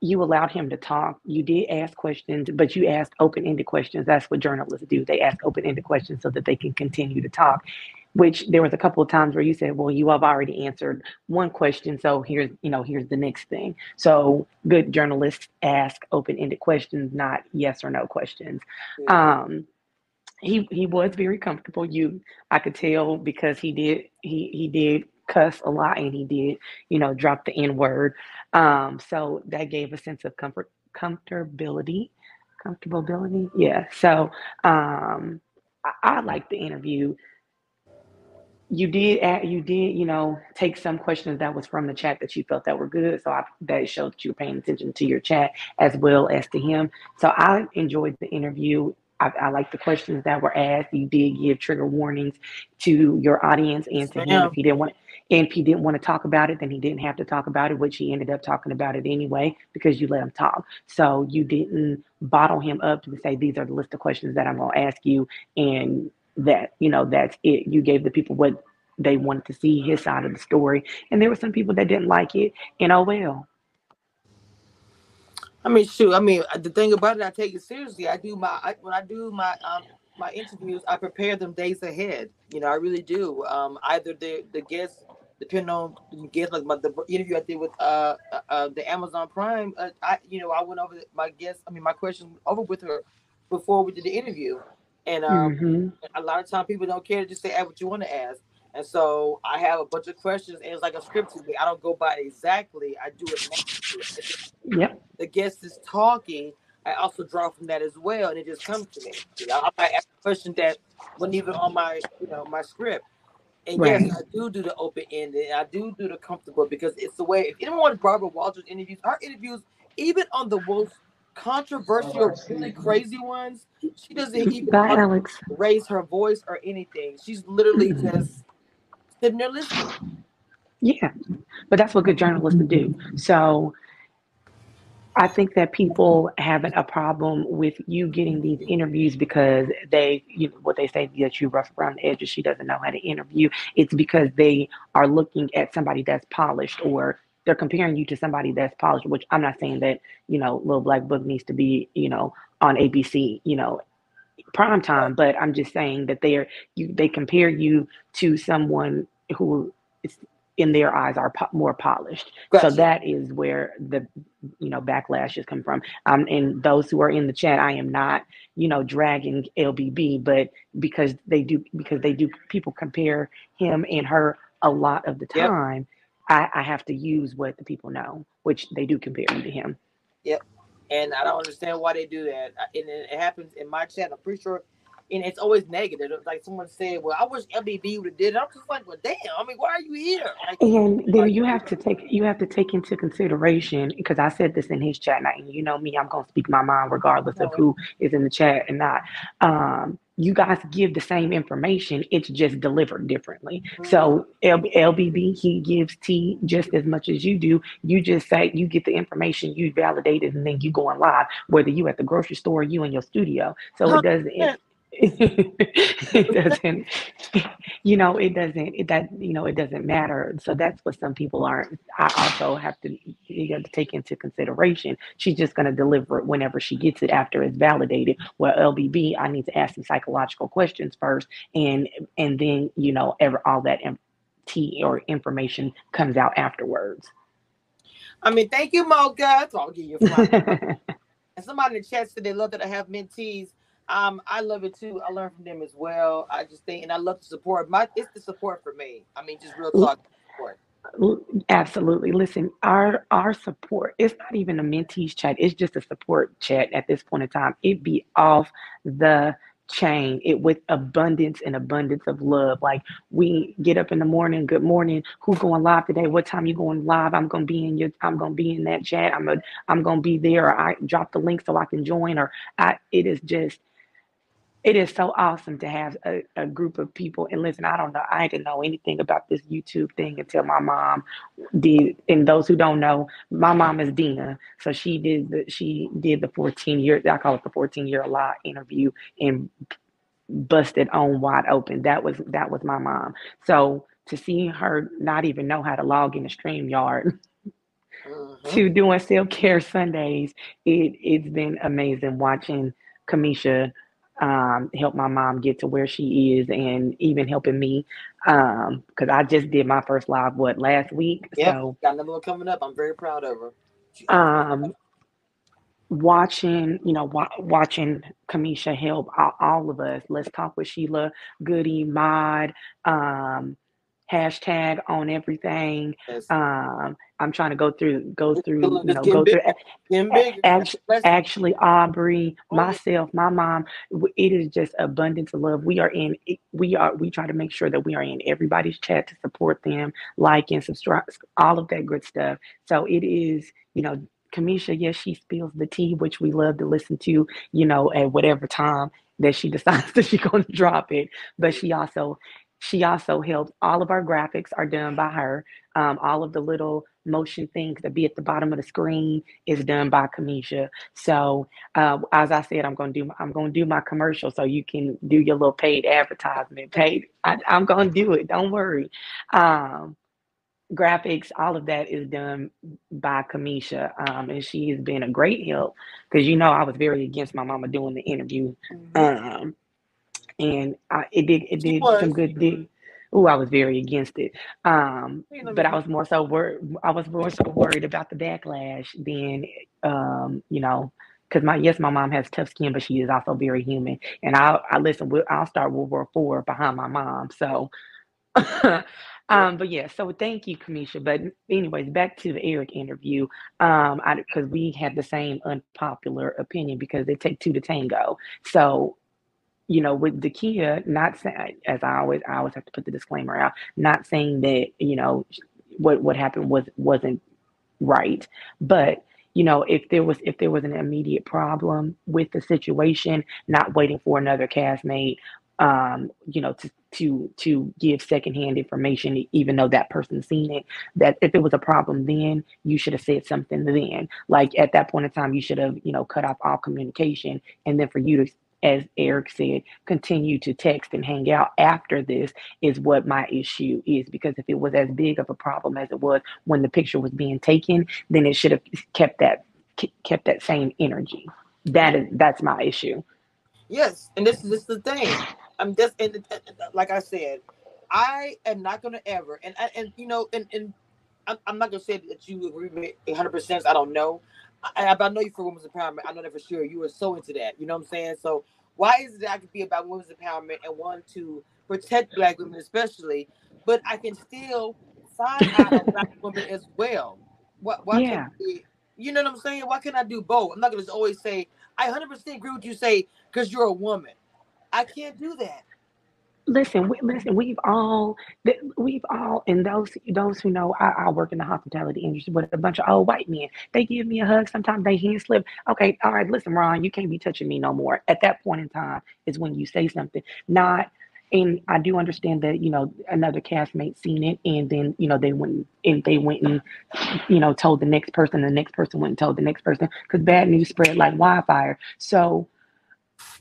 you allowed him to talk. You did ask questions, but you asked open-ended questions. That's what journalists do. They ask open-ended questions so that they can continue to talk. Which there was a couple of times where you said, "Well, you have already answered one question, so here's you know here's the next thing." So good journalists ask open-ended questions, not yes or no questions. Um, he he was very comfortable. You I could tell because he did he he did cuss a lot and he did you know drop the n word. Um, so that gave a sense of comfort comfortability comfortability yeah so um I, I like the interview you did add, you did you know take some questions that was from the chat that you felt that were good so I, that showed that you were paying attention to your chat as well as to him so i enjoyed the interview I, I like the questions that were asked. You did give trigger warnings to your audience and to him if he didn't want and if he didn't want to talk about it, then he didn't have to talk about it, which he ended up talking about it anyway because you let him talk. So you didn't bottle him up to say these are the list of questions that I'm gonna ask you, and that you know that's it. You gave the people what they wanted to see his side of the story, and there were some people that didn't like it, and oh well. I mean, shoot. I mean, the thing about it, I take it seriously. I do my I, when I do my um my interviews, I prepare them days ahead. You know, I really do. Um, either the the guests, depending on the guests, like my the interview I did with uh, uh, the Amazon Prime. Uh, I you know I went over my guests. I mean, my questions over with her before we did the interview, and um, mm-hmm. a lot of times people don't care to just say ask what you want to ask. And so I have a bunch of questions, and it's like a script to me. I don't go by exactly. I do it. Yep. The guest is talking. I also draw from that as well, and it just comes to me. You know, I might ask a question that wasn't even on my, you know, my script. And right. yes, I do do the open ended. I do do the comfortable because it's the way. If anyone wants Barbara Walters interviews, our interviews, even on the most controversial, oh, really crazy ones, she doesn't even Bye, Alex. raise her voice or anything. She's literally just sitting there listening. Yeah, but that's what good journalists do. So I think that people have a problem with you getting these interviews because they, you know, what they say that you rough around the edges. She doesn't know how to interview. It's because they are looking at somebody that's polished or they're comparing you to somebody that's polished, which I'm not saying that, you know, little black book needs to be, you know, on ABC, you know, prime time, but I'm just saying that they're you they compare you to someone who is in their eyes are po- more polished. Gotcha. So that is where the you know backlashes come from. Um, and those who are in the chat, I am not you know dragging LBB, but because they do because they do people compare him and her a lot of the time. I, I have to use what the people know, which they do compare me to him. Yep. And I don't understand why they do that. And it happens in my chat. I'm pretty sure, and it's always negative. Like someone said, "Well, I wish LBB would have did it." I'm just like, "Well, damn! I mean, why are you here?" Like, And then you have to take you have to take into consideration because I said this in his chat, and I- you know me, I'm gonna speak my mind regardless of who is in the chat and not. Um, you guys give the same information, it's just delivered differently. Mm-hmm. So L- LBB, he gives T just as much as you do. You just say you get the information, you validate it, and then you go on live, whether you at the grocery store, or you in your studio. So it doesn't. It, it doesn't you know it doesn't it that you know it doesn't matter. So that's what some people aren't i also have to you have to take into consideration. She's just going to deliver it whenever she gets it after it's validated. Well lbb i need to ask some psychological questions first and and then you know ever all that tea or information comes out afterwards. I mean, thank you, Mocha. So I'll give you. A and somebody in the chat said they love that I have mentees. Um, I love it too. I learn from them as well. I just think, and I love the support. My, it's the support for me. I mean, just real talk support. Absolutely. Listen, our our support, it's not even a mentees chat, it's just a support chat at this point in time. It be off the chain it with abundance and abundance of love like we get up in the morning good morning who's going live today what time you going live i'm gonna be in your i'm gonna be in that chat i'm a, i'm gonna be there or i drop the link so i can join or i it is just it is so awesome to have a, a group of people and listen i don't know i didn't know anything about this youtube thing until my mom did and those who don't know my mom is dina so she did the she did the 14 year i call it the 14 year law interview and busted on wide open that was that was my mom so to see her not even know how to log in the StreamYard Mhm. to doing self-care Sundays. It it's been amazing watching Cameshia um help my mom get to where she is and even helping me um because I just did my first live what last week. Yep. So Got another one coming up. I'm very proud of her. um watching you know wa- watching Cameshia help all, all of us. Let's talk with Sheila Goody Mod um hashtag on everything Yes. um i'm trying to go through go through you know go through bigger. Getting a- bigger. act- Let's- actually aubrey Oh, myself my mom it is just abundance of love we are in we are we try to make sure that we are in everybody's chat to support them like and subscribe all of that good stuff so it is you know Cameshia yes she spills the tea which we love to listen to you know at whatever time that she decides that she's going to drop it but she also she also helped. all of our graphics are done by her um, all of the little motion things that be at the bottom of the screen is done by Cameshia. So uh, as I said, I'm gonna do I'm gonna do my commercial so you can do your little paid advertisement. Paid, I, I'm gonna do it. Don't worry. Um, graphics, all of that is done by Cameshia, um, and she has been a great help because you know I was very against my mama doing the interview, um, and I, it did it did some good. Did, Oh, I was very against it. Um, but I was more so worried. I was more so worried about the backlash than, um, you know, because my yes, my mom has tough skin, but she is also very human. And I, I listen. we'll- I'll start World War Four behind my mom. So, um, but yeah. So thank you, Cameshia. But anyways, back to the Eric interview. Um, I because we had the same unpopular opinion because they take two to tango. So you know, with Dakia, not saying, as I always, I always have to put the disclaimer out, not saying that, you know, what, what happened was, wasn't right. But, you know, if there was, if there was an immediate problem with the situation, not waiting for another castmate, um, you know, to, to, to give secondhand information, even though that person seen it, that if it was a problem then, you should have said something then. Like at that point in time, you should have, you know, cut off all communication. And then for you to as Eric said, continue to text and hang out after this is what my issue is. Because if it was as big of a problem as it was when the picture was being taken, then it should have kept that kept that same energy. That is that's my issue. Yes, and this, this is the thing. I'm just and, like I said, I am not going to ever and and you know and and I'm, I'm not going to say that you agree with me 100. percent I don't know. I, I know you for women's empowerment. I know that for sure. You are so into that. You know what I'm saying? So why is it that I can be about women's empowerment and want to protect black women especially, but I can still find out black women as well? What why Yeah. can't be, you know what I'm saying? Why can't I do both? I'm not gonna just always say I 100 percent agree with you say because you're a woman. I can't do that. Listen, we, listen. We've all, we've all, and those those who know, I, I work in the hospitality industry with a bunch of old white men. They give me a hug. Sometimes they hand slip. Okay, all right. Listen, Ron, you can't be touching me no more. At that point in time is when you say something. Not, and I do understand that you know another castmate seen it, and then you know they went and they went and you know told the next person. The next person went and told the next person because bad news spread like wildfire. So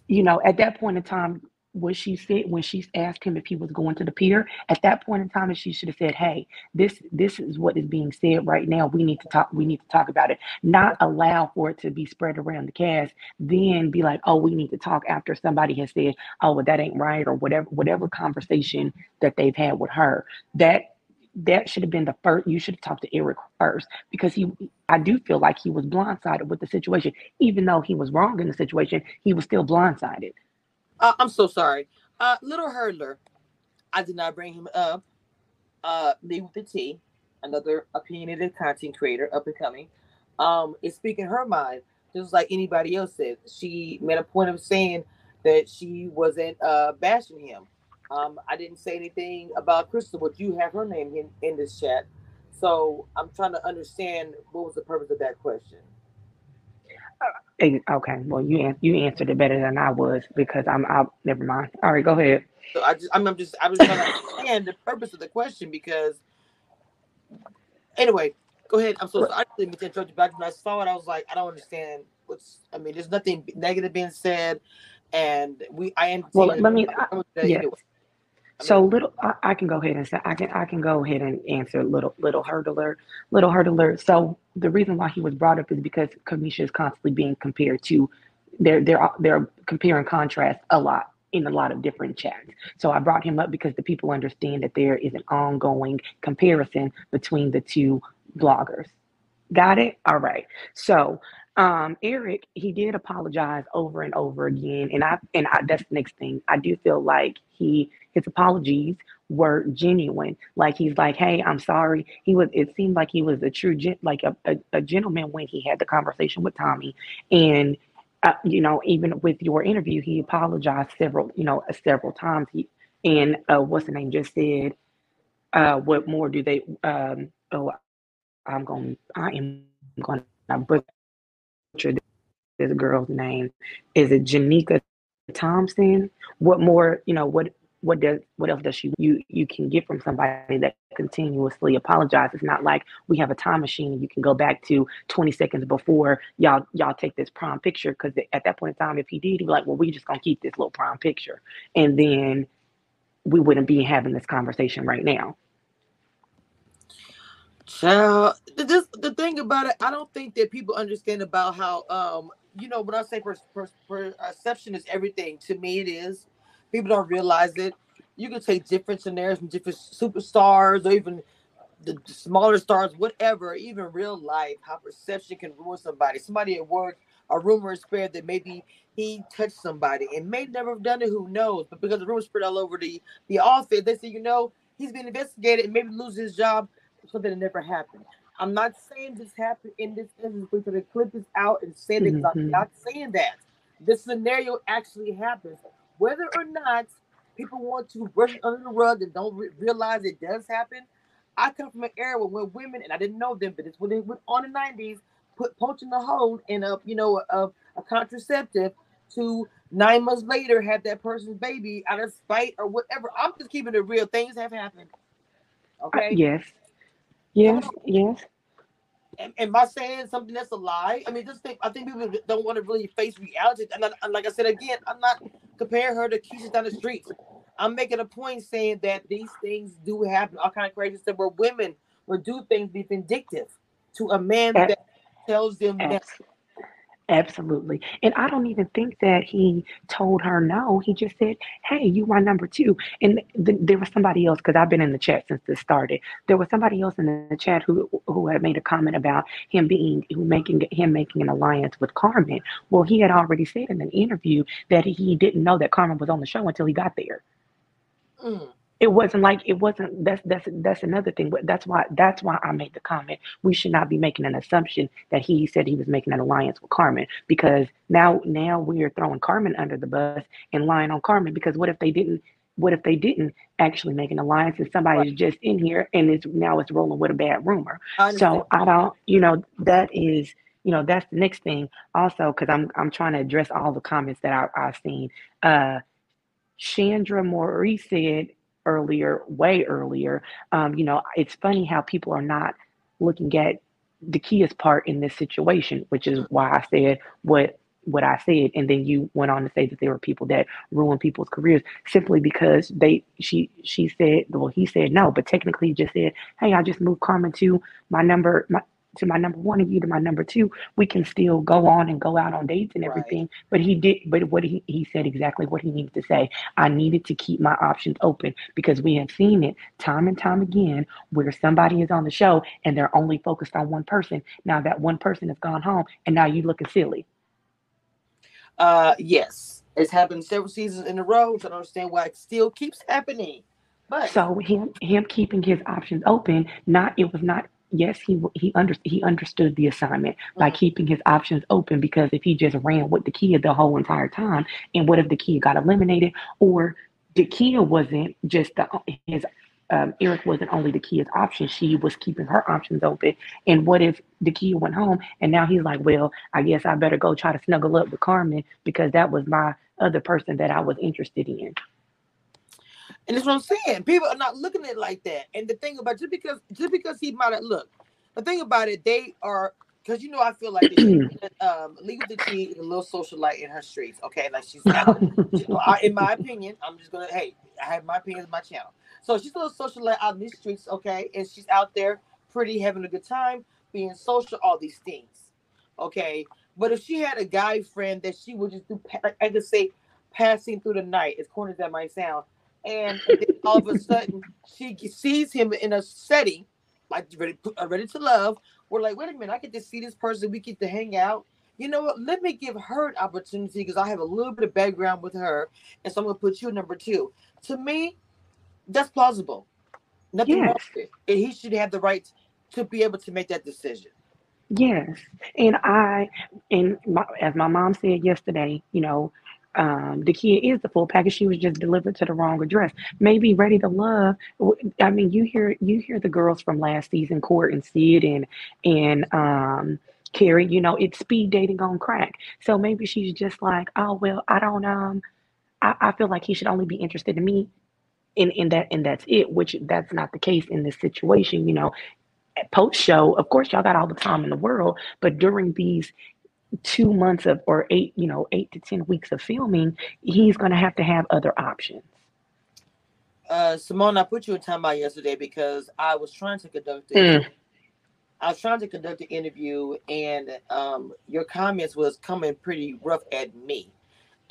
you know, at that point in time, what she said when she asked him if he was going to the pier, at that point in time, she should have said, "Hey, this this is what is being said right now. We need to talk. We need to talk about it. Not allow for it to be spread around the cast. Then be like, oh, we need to talk after somebody has said, oh, well, that ain't right, or whatever whatever conversation that they've had with her. That that should have been the first. You should have talked to Eric first because he. I do feel like he was blindsided with the situation, even though he was wrong in the situation. He was still blindsided. Uh, I'm so sorry. Uh, Little Hurdler, I did not bring him up. Uh, Lee with the T, another opinionated content creator, up and coming, um, is speaking her mind, just like anybody else said. She made a point of saying that she wasn't uh, bashing him. Um, I didn't say anything about Crystal, but you have her name in, in this chat. So I'm trying to understand what was the purpose of that question. Okay, well, you an- you answered it better than I was because I'm out. Never mind. All right, go ahead. So I just, I'm, I'm just, I was trying to understand the purpose of the question because, anyway, go ahead. I'm so sorry. I didn't mean to interrupt you, but when I saw it, I was like, I don't understand what's. I mean, there's nothing negative being said, and we, I am. Well, let me- I- yeah. Anyway. So little, I, I can go ahead and say I can I can go ahead and answer little little hurdler, little hurdler. So the reason why he was brought up is because Cameshia is constantly being compared to, they're they're they're compare and contrast a lot in a lot of different chats. So I brought him up because the people understand that there is an ongoing comparison between the two bloggers. Got it? All right. So um Eric, he did apologize over and over again. And I and I that's the next thing. I do feel like he his apologies were genuine. Like he's like, hey, I'm sorry. He was it seemed like he was a true gen, like a, a, a gentleman when he had the conversation with Tommy. And uh, you know, even with your interview, he apologized several, you know, several times. He and uh, what's the name just said, uh, what more do they? Um, oh, I'm going. I am butcher this girl's name. Is it Janika Thompson? What more? You know what? What does what else does she you you can get from somebody that continuously apologizes? It's not like we have a time machine and you can go back to 20 seconds before y'all y'all take this prom picture because at that point in time, if he did, he'd be like, well, we just gonna keep this little prom picture, and then we wouldn't be having this conversation right now. Child, this, the thing about it, I don't think that people understand about how, um, you know, when I say per, per, perception is everything, to me it is. People don't realize it. You can take different scenarios from different superstars or even the the smaller stars, whatever, even real life, how perception can ruin somebody. Somebody at work, a rumor is spread that maybe he touched somebody and may never have done it, who knows? But because the rumor spread all over the, the office, they say, you know, he's being investigated and maybe lose his job something that it never happened. I'm not saying this happened in this instance. Going to clip this out and say that 'cause I'm not saying that. This scenario actually happens. Whether or not people want to brush it under the rug and don't re- realize it does happen. I come from an era when women, and I didn't know them, but it's when they went on the 90s, put poaching the hole in a, you know, a, a contraceptive to nine months later have that person's baby out of spite or whatever. I'm just keeping it real. Things have happened. Uh, Okay. yes, yes, yes. am, am I saying something that's a lie? I mean, just think. I think people don't want to really face reality. And, I, and like I said again, I'm not comparing her to Keisha down the street. I'm making a point saying that these things do happen. All kind of crazy stuff where women will do things be vindictive to a man that tells them that. Abs- Absolutely. And I don't even think that he told her no. He just said, Hey, you my number two. And th- there was somebody else, because I've been in the chat since this started. There was somebody else in the chat who who had made a comment about him being who making him making an alliance with Carmen. Well, he had already said in an interview that he didn't know that Carmen was on the show until he got there. Mm. It wasn't like it wasn't that's that's that's another thing. But that's why that's why I made the comment. We should not be making an assumption that he said he was making an alliance with Carmen because now now we are throwing Carmen under the bus and lying on Carmen because what if they didn't what if they didn't actually make an alliance and somebody Right. just in here and it's now it's rolling with a bad rumor. I. So I don't, you know, that is, you know, that's the next thing. Also, because I'm I'm trying to address all the comments that I, I've seen. Uh, Chandra Maurice said earlier, way earlier, um, you know, it's funny how people are not looking at Dakia's part in this situation, which is why I said what what I said, and then you went on to say that there were people that ruin people's careers simply because they she she said well he said no, but technically he just said, hey, I just moved Carmen to my number my to my number one and you to my number two. We can still go on and go out on dates and Right. everything. But he did but what he, he said exactly what he needed to say. I needed to keep my options open because we have seen it time and time again where somebody is on the show and they're only focused on one person. Now that one person has gone home and now you looking silly. Uh, yes, it's happened several seasons in a row. So I don't understand why it still keeps happening. But So him him keeping his options open, not it was not yes he he under he understood the assignment by Mhm. keeping his options open because if he just ran with the kid the whole entire time and what if the kid got eliminated? Or the kid wasn't just the his um, Eric wasn't only the kid's option she was keeping her options open. And what if the kid went home and now he's like well I guess I better go try to snuggle up with Carmen because that was my other person that I was interested in And that's what I'm saying. People are not looking at it like that. And the thing about just because just because he might have look, the thing about it, they are because you know I feel like um Legal to T is a little socialite in her streets. Okay, like she's out. you know, I, in my opinion, I'm just gonna hey, I have my opinion on my channel. So she's a little socialite out in these streets, okay, and she's out there pretty having a good time, being social, all these things. Okay. But if she had a guy friend that she would just do like I could say passing through the night, as corny as that might sound, and all of a sudden she sees him in a setting like ready, uh, ready to love. We're like, wait a minute, I get to see this person. We get to hang out. You know what? Let me give her an opportunity because I have a little bit of background with her, and so I'm gonna put you number two. To me, that's plausible. Nothing wrong with it. And he should have the right to be able to make that decision. Yes, and I, and my, as my mom said yesterday, you know, um, the kid is the full package. She was just delivered to the wrong address. Maybe ready to love. I mean, you hear you hear the girls from last season, Court and Sid and and um, Carrie. You know, it's speed dating on crack. So maybe she's just like, oh well, I don't um, I, I feel like he should only be interested in me, and in that and that's it. Which that's not the case in this situation. You know, post show, of course, y'all got all the time in the world, but during these two months of or eight, you know, eight to ten weeks of filming, he's gonna have to have other options. Uh, Simone, I put you in timeout yesterday because I was trying to conduct the Mm. I was trying to conduct the interview, and um, your comments was coming pretty rough at me,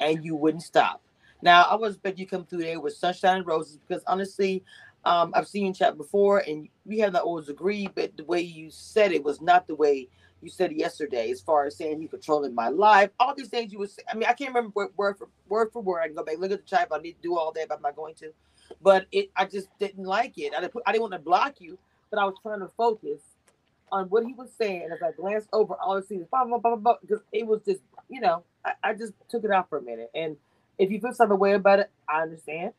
and you wouldn't stop. Now I was expect you come through there with sunshine and roses because honestly, um, I've seen you chat before, and we have not always agreed, but the way you said it was not the way you said yesterday, as far as saying you controlling my life, all these things you was. I mean, I can't remember word, word for word for word. I can go back look at the chat I need to do all that, but I'm not going to. But it, I just didn't like it. I didn't, I didn't want to block you, but I was trying to focus on what he was saying. As I glanced over, all I see is blah, blah, blah, because it was just, you know, I, I just took it out for a minute. And if you feel some way about it, I understand.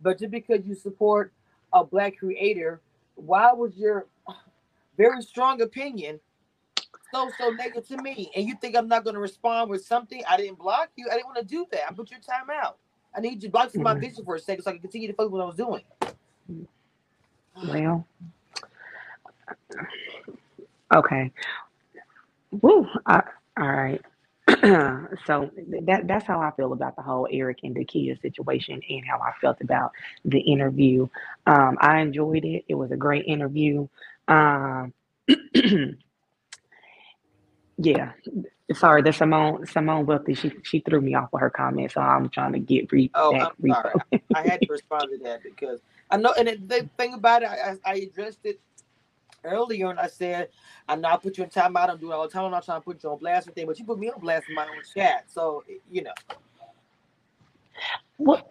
But just because you support a black creator, why was your very strong opinion so, so negative to me? And you think I'm not going to respond with something? I didn't block you. I didn't want to do that. I put your time out. I need you to block my Mhm. vision for a second so I can continue to focus on what I was doing. Well, okay. Woo. I, all right. so that that's how I feel about the whole Eric and Dakia situation and how I felt about the interview. Um, I enjoyed it. It was a great interview. Um, Yeah. Sorry, the Simone Simone Wealthy, she she threw me off with her comment, so I'm trying to get re Oh, back I'm sorry. refo. I had to respond to that because I know, and it, the thing about it, I, I addressed it earlier, and I said, I know I put you in timeout. I'm doing it all the time. I'm not trying to put you on blast or thing, but you put me on blast in my own chat. So you know, What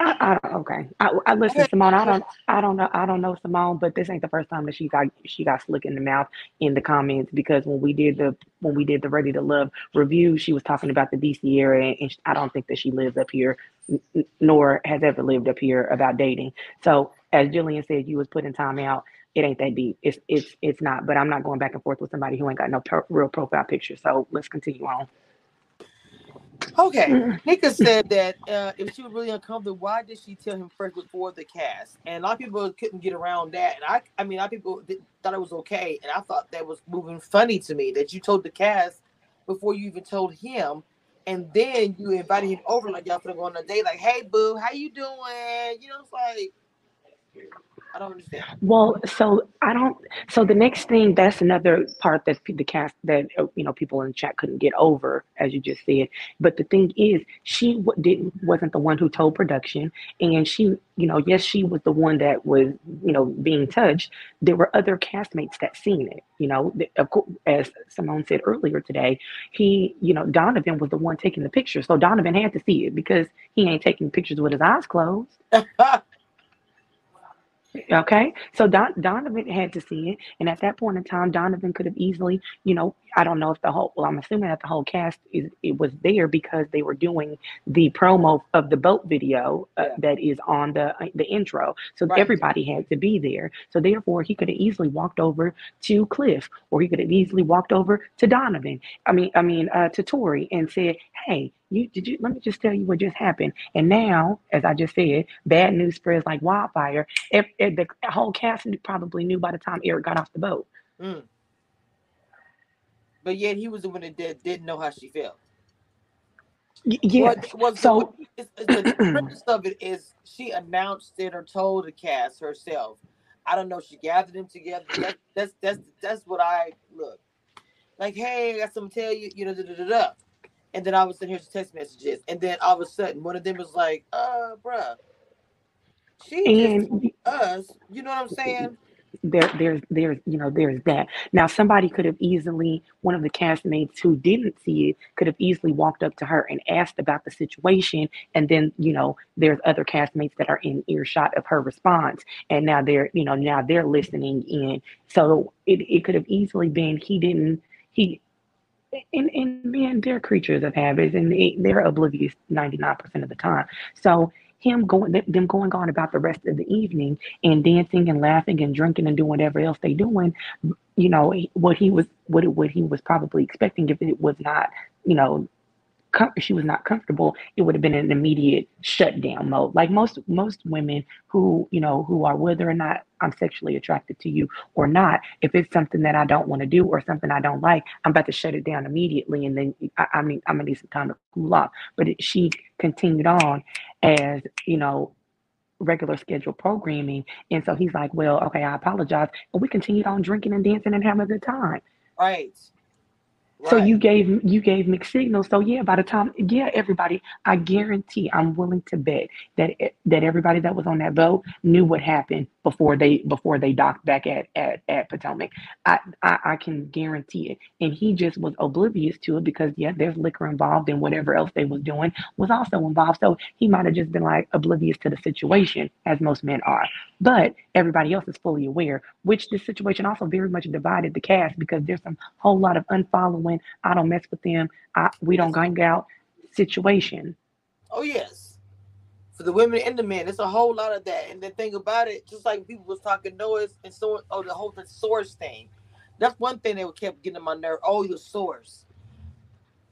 I, I, okay. I, I listen, Simone. I don't I don't know I don't know Simone, but this ain't the first time that she got she got slick in the mouth in the comments because when we did the when we did the Ready to Love review, she was talking about the DC area, and I don't think that she lives up here, nor has ever lived up here about dating. So as Jillian said, you was putting time out. It ain't that deep. It's it's it's not. But I'm not going back and forth with somebody who ain't got no per, real profile picture. So let's continue on. Okay. Nika said that uh, if she was really uncomfortable, why did she tell him first before the cast? And a lot of people couldn't get around that. And I, I mean, a lot of people th- thought it was okay, and I thought that was moving funny to me that you told the cast before you even told him, and then you invited him over like y'all gonna go on a date. Like, hey, boo, how you doing? You know, it's like I don't understand. Well, so I don't. So the next thing, that's another part that the cast that uh, you know people in the chat couldn't get over, as you just said. But the thing is, she w- didn't wasn't the one who told production, and she, you know, yes, she was the one that was, you know, being touched. There were other castmates that seen it. You know, The- of course, as Simone said earlier today, he, you know, Donovan was the one taking the picture, so Donovan had to see it because he ain't taking pictures with his eyes closed. Okay, so Don, Donovan had to see it, and at that point in time, Donovan could have easily, you know, I don't know if the whole, well, I'm assuming that the whole cast is it was there because they were doing the promo of the boat video uh, Yeah. that is on the uh, the intro, so Right. everybody had to be there. So therefore, he could have easily walked over to Cliff, or he could have easily walked over to Donovan. I mean, I mean, uh, to Tori, and said, "Hey, you did you? Let me just tell you what just happened." And now, as I just said, bad news spreads like wildfire if, if the whole cast probably knew by the time Eric got off the boat. Mm. But yet he was the one that did, didn't know how she felt. Yeah. What was So- so it's, it's the premise of it is she announced it or told the cast herself. I don't know. She gathered them together. That, that's that's that's what I look like. Hey, I got something to tell you. You know, da, da, da, da. And then all of a sudden, here's the text messages. And then all of a sudden, one of them was like, "Uh, bruh, she And us." You know what I'm saying? there, there's, there's, you know, there's that. Now, somebody could have easily, one of the castmates who didn't see it, could have easily walked up to her and asked about the situation. And then, you know, there's other castmates that are in earshot of her response, and now they're, you know, now they're listening in. So it, it could have easily been he didn't, he. And, and men, they're creatures of habits, and they, they're oblivious 99% of the time. So him going, them going on about the rest of the evening and dancing and laughing and drinking and doing whatever else they doing, you know, what he was, what what he was probably expecting if it was not, you know, com- she was not comfortable, it would have been an immediate shutdown mode. Like most most women who you know who are whether or not I'm sexually attracted to you or not, if it's something that I don't want to do or something I don't like, I'm about to shut it down immediately, and then I, I mean I'm gonna need some time to cool off. But it, she continued on as you know regular scheduled programming, and so he's like, well, okay, I apologize, and we continued on drinking and dancing and having a good time. Right. So you gave you gave mixed signals. So yeah, by the time yeah, everybody, I guarantee, I'm willing to bet that that everybody that was on that boat knew what happened before they before they docked back at at, at Potomac. I, I I can guarantee it, and he just was oblivious to it because yeah, there's liquor involved, and whatever else they was doing was also involved. So he might have just been like oblivious to the situation, as most men are. But everybody else is fully aware, which this situation also very much divided the cast because there's some whole lot of unfollowing. I don't mess with them. I, we don't hang out situation. Oh yes. For the women and the men, it's a whole lot of that. And the thing about it, just like people was talking noise and so oh the whole the source thing. That's one thing that kept getting on my nerve. Oh, the source.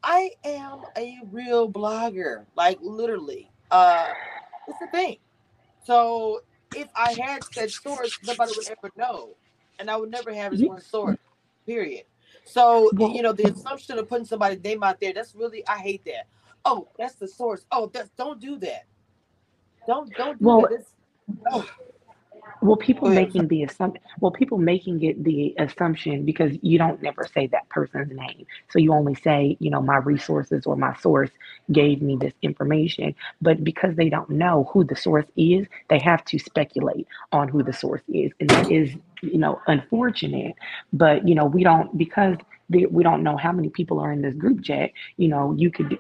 I am a real blogger, like literally. Uh it's a thing. So if I had said source, nobody would ever know. And I would never have this one source. Period. So you know, the assumption of putting somebody's name out there, that's really I hate that. Oh, that's the source. Oh, that's don't do that. Don't don't do Well. Oh, Well, people making the assumption, well, people making it the assumption because you don't never say that person's name. So you only say, you know, my resources or my source gave me this information. But because they don't know who the source is, they have to speculate on who the source is. And that is, you know, unfortunate. But, you know, we don't, because we don't know how many people are in this group chat, you know, you could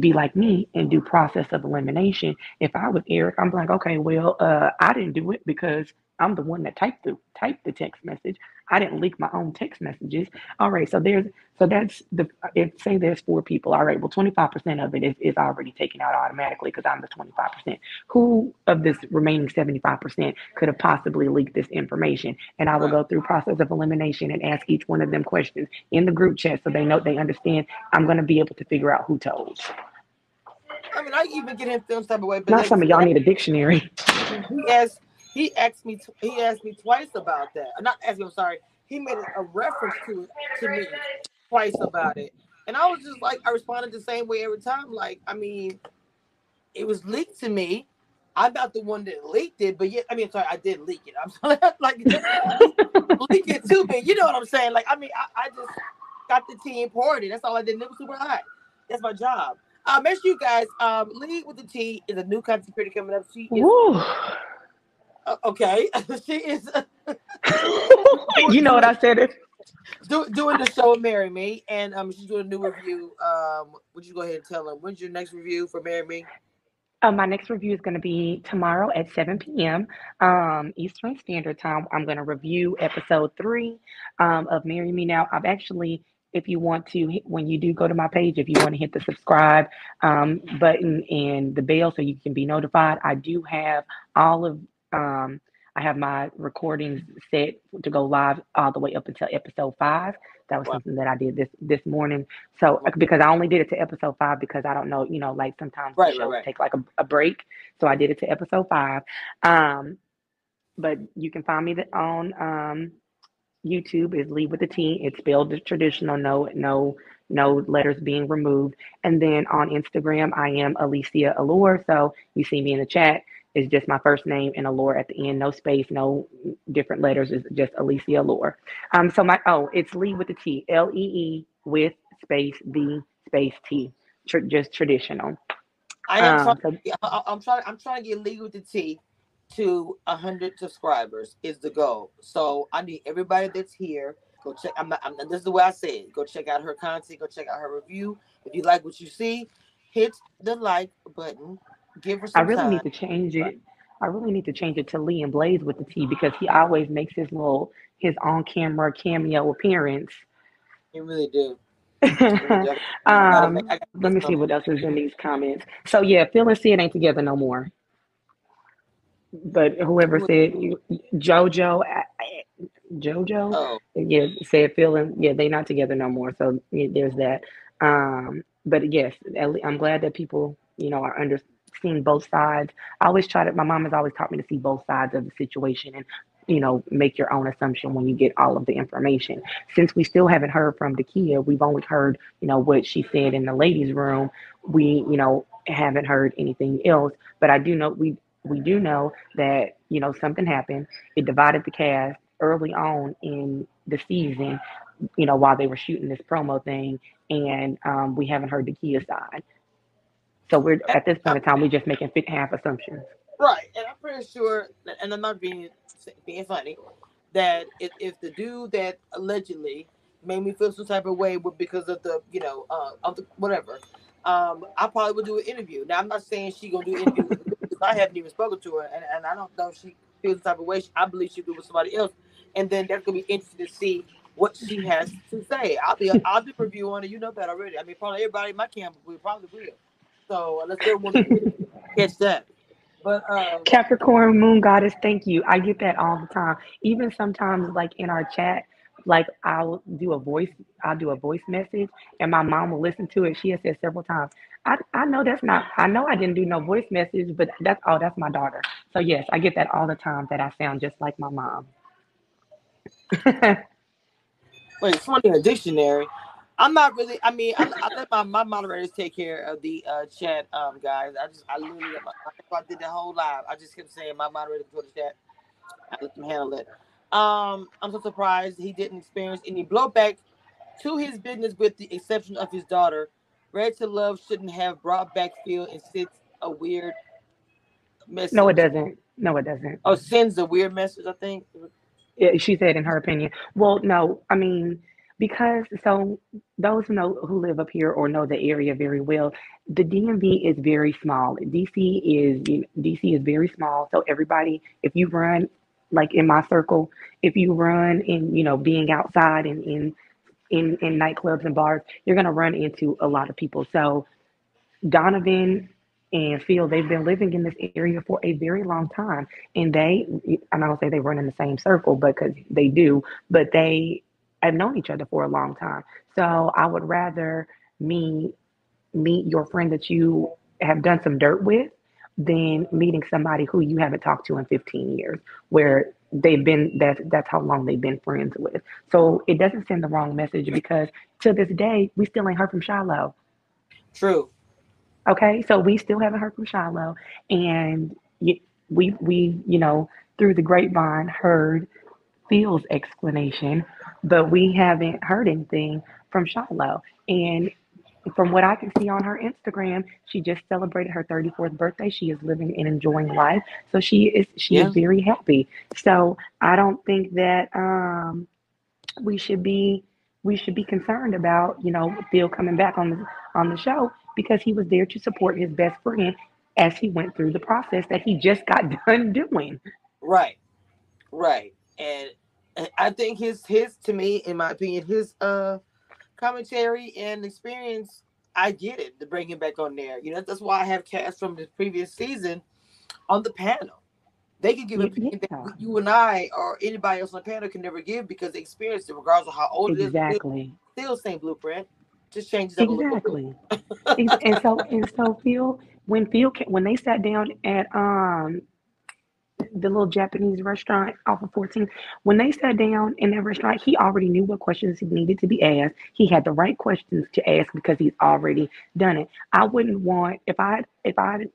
be like me and do process of elimination. If I was Eric, I'm like, okay, well, uh, I didn't do it because I'm the one that typed the typed the text message. I didn't leak my own text messages. All right, so there's so that's the if say there's four people. All right, well, 25% of it is, is already taken out automatically because I'm the 25%. Who of this remaining 75% could have possibly leaked this information? And I will go through process of elimination and ask each one of them questions in the group chat so they know they understand. I'm going to be able to figure out who told. I mean, I even get him feeling some type of way, but Not like some of y'all need a dictionary. he asked he asked me he asked me twice about that. Not asked me, I'm sorry. He made a reference to it to me twice about it. And I was just like I responded the same way every time. Like, I mean, it was leaked to me. I'm not the one that leaked it, but yeah, I mean, sorry, I did leak it. I'm sorry, like leak it to me. You know what I'm saying? Like, I mean, I, I just got the tea and poured it. That's all I did. And it was super hot. That's my job. Uh, make sure you guys um, Lee with the T is a new content creator coming up. She is Woo. uh, okay. she is you know what I said? It. do, doing the show Marry Me, and um, she's doing a new review. Um, would you go ahead and tell them when's your next review for Marry Me? Uh, my next review is going to be tomorrow at 7 p.m. Um, Eastern Standard Time. I'm going to review episode three um, of Marry Me Now. I've actually, if you want to, when you do go to my page, if you want to hit the subscribe um, button and the bell so you can be notified, I do have all of, um, I have my recordings set to go live all the way up until episode five. That was Wow. something that I did this this morning. So because I only did it to episode five because I don't know, you know, like sometimes Right, the right, shows right. take like a, a break. So I did it to episode five. Um, but you can find me on um, YouTube is Lee with the T. It's spelled the traditional, no, no, no letters being removed. And then on Instagram, I am Alicia Allure. So you see me in the chat. It's just my first name and Allure at the end, no space, no different letters. It's just Alicia Allure. Um, so my oh, it's Lee with the T, L E E with space the space T, Tr- just traditional. I am Um, trying. so I, I'm trying. I'm trying to get legal with the T to hundred subscribers is the goal. So I need everybody that's here. Go check. I'm not. I'm, this is the way I say it. Go check out her content. Go check out her review. If you like what you see, hit the like button. Give her I some really time. need to change it. I really need to change it to Lee and Blaze with the T because he always makes his little his on camera cameo appearance. You really do. You really do. I gotta um, make- I gotta let me see what else is in these comments. So yeah, Phil and Sid ain't together no more. But whoever said JoJo, I- JoJo, Oh, yeah, said Phil and yeah, they not together no more. So yeah, there's that. Um, but yes, I'm glad that people, you know, are under seeing both sides. I always try to. My mom has always taught me to see both sides of the situation and, you know, make your own assumption when you get all of the information. Since we still haven't heard from Dakia, we've only heard, you know, what she said in the ladies' room. We, you know, haven't heard anything else. But I do know we we do know that you know something happened. It divided the cast early on in the season, you know, while they were shooting this promo thing, and um, we haven't heard Dakia side. So we're at this point in time, we're just making fit half assumptions. right. And I'm pretty sure, and I'm not being being funny, that if, if the dude that allegedly made me feel some type of way with because of the you know uh, of the whatever, um, I probably would do an interview. Now I'm not saying she gonna do an interview because I haven't even spoken to her, and, and I don't know if she feels some type of way. I believe she do with somebody else, and then that's gonna be interesting to see what she has to say. I'll be I'll do a review on it. You know that already. I mean, probably everybody in my camp will probably will. So unless they want to catch that, but uh, Capricorn Moon Goddess, thank you. I get that all the time. Even sometimes, like in our chat, like I'll do a voice, I'll do a voice message, and my mom will listen to it. She has said several times, I, I know that's not, I know I didn't do no voice message, but that's oh, that's my daughter. So yes, I get that all the time that I sound just like my mom. Wait, it's funny in a dictionary. I'm not really. I mean, I, I let my, my moderators take care of the uh, chat, um, guys. I just, I literally, if I did the whole live, I just kept saying my moderator go to chat. I let them handle it. Um, I'm so surprised he didn't experience any blowback to his business, with the exception of his daughter. Ready to Love shouldn't have brought back Phil and sends a weird message. No, it doesn't. No, it doesn't. Oh, sends a weird message. I think. Yeah, she said in her opinion. Well, no, I mean because so those who know who live up here or know the area very well, the DMV is very small. DC is you know, DC is very small. So everybody, if you run like in my circle, if you run in you know being outside and in in in nightclubs and bars, you're gonna run into a lot of people. So Donovan and Phil, they've been living in this area for a very long time. And they, I'm not gonna say they run in the same circle because they do, but they have known each other for a long time. So I would rather me meet your friend that you have done some dirt with than meeting somebody who you haven't talked to in 15 years, where they've been that that's how long they've been friends with. So it doesn't send the wrong message because to this day we still ain't heard from Shiloh. True. Okay, so we still haven't heard from Shiloh, and we we you know through the grapevine heard Phil's explanation, but we haven't heard anything from Shiloh. And from what I can see on her Instagram, she just celebrated her 34th birthday. She is living and enjoying life, so she is she Yeah. is very happy. So I don't think that um, we should be we should be concerned about you know Phil coming back on the on the show because he was there to support his best friend as he went through the process that he just got done doing. Right. Right. And I think his his to me, in my opinion, his uh commentary and experience, I get it to bring him back on there. You know, that's why I have cast from the previous season on the panel. They can give an Y- opinion yeah. that you and I or anybody else on the panel can never give because they experienced it, regardless of how old it is. Exactly. Still same blueprint, just changes up a little bit. Exactly. And so and so Phil when Phil when they sat down at um the little Japanese restaurant off of 14, when they sat down in that restaurant, he already knew what questions he needed to be asked. He had the right questions to ask because he's already done it. I wouldn't want if I if I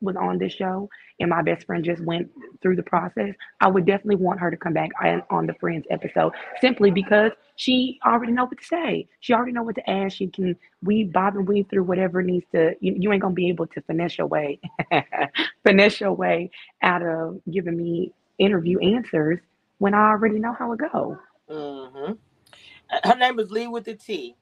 was on this show and my best friend just went through the process, I would definitely want her to come back on, the Friends episode simply because she already know what to say. She already know what to ask. She can weave, bob and weave through whatever needs to. You, you ain't gonna be able to finesse your way, finesse your way out of giving me interview answers when I already know how it go. hmm Her name is Lee with the T.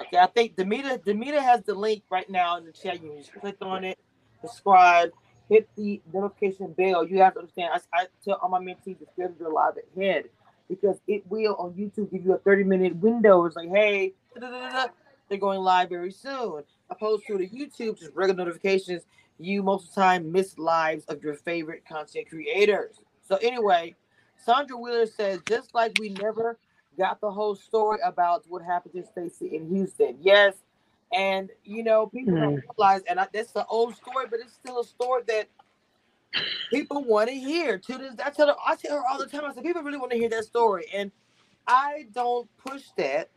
Okay, I think Demita Demita has the link right now in the chat. You just click on it, subscribe, hit the notification bell. You have to understand. I, I tell all my mentees to schedule live ahead because it will on YouTube give you a 30 minute window. It's like, hey, they're going live very soon. Opposed to the YouTube, just regular notifications. You most of the time miss lives of your favorite content creators. So anyway, Sandra Wheeler says, just like we never got the whole story about what happened to Stacey in Houston. Yes. And you know, people don't mm. realize, and I, that's the old story, but it's still a story that people want to hear. To this, I tell her, I tell her all the time. I said, people really want to hear that story, and I don't push that.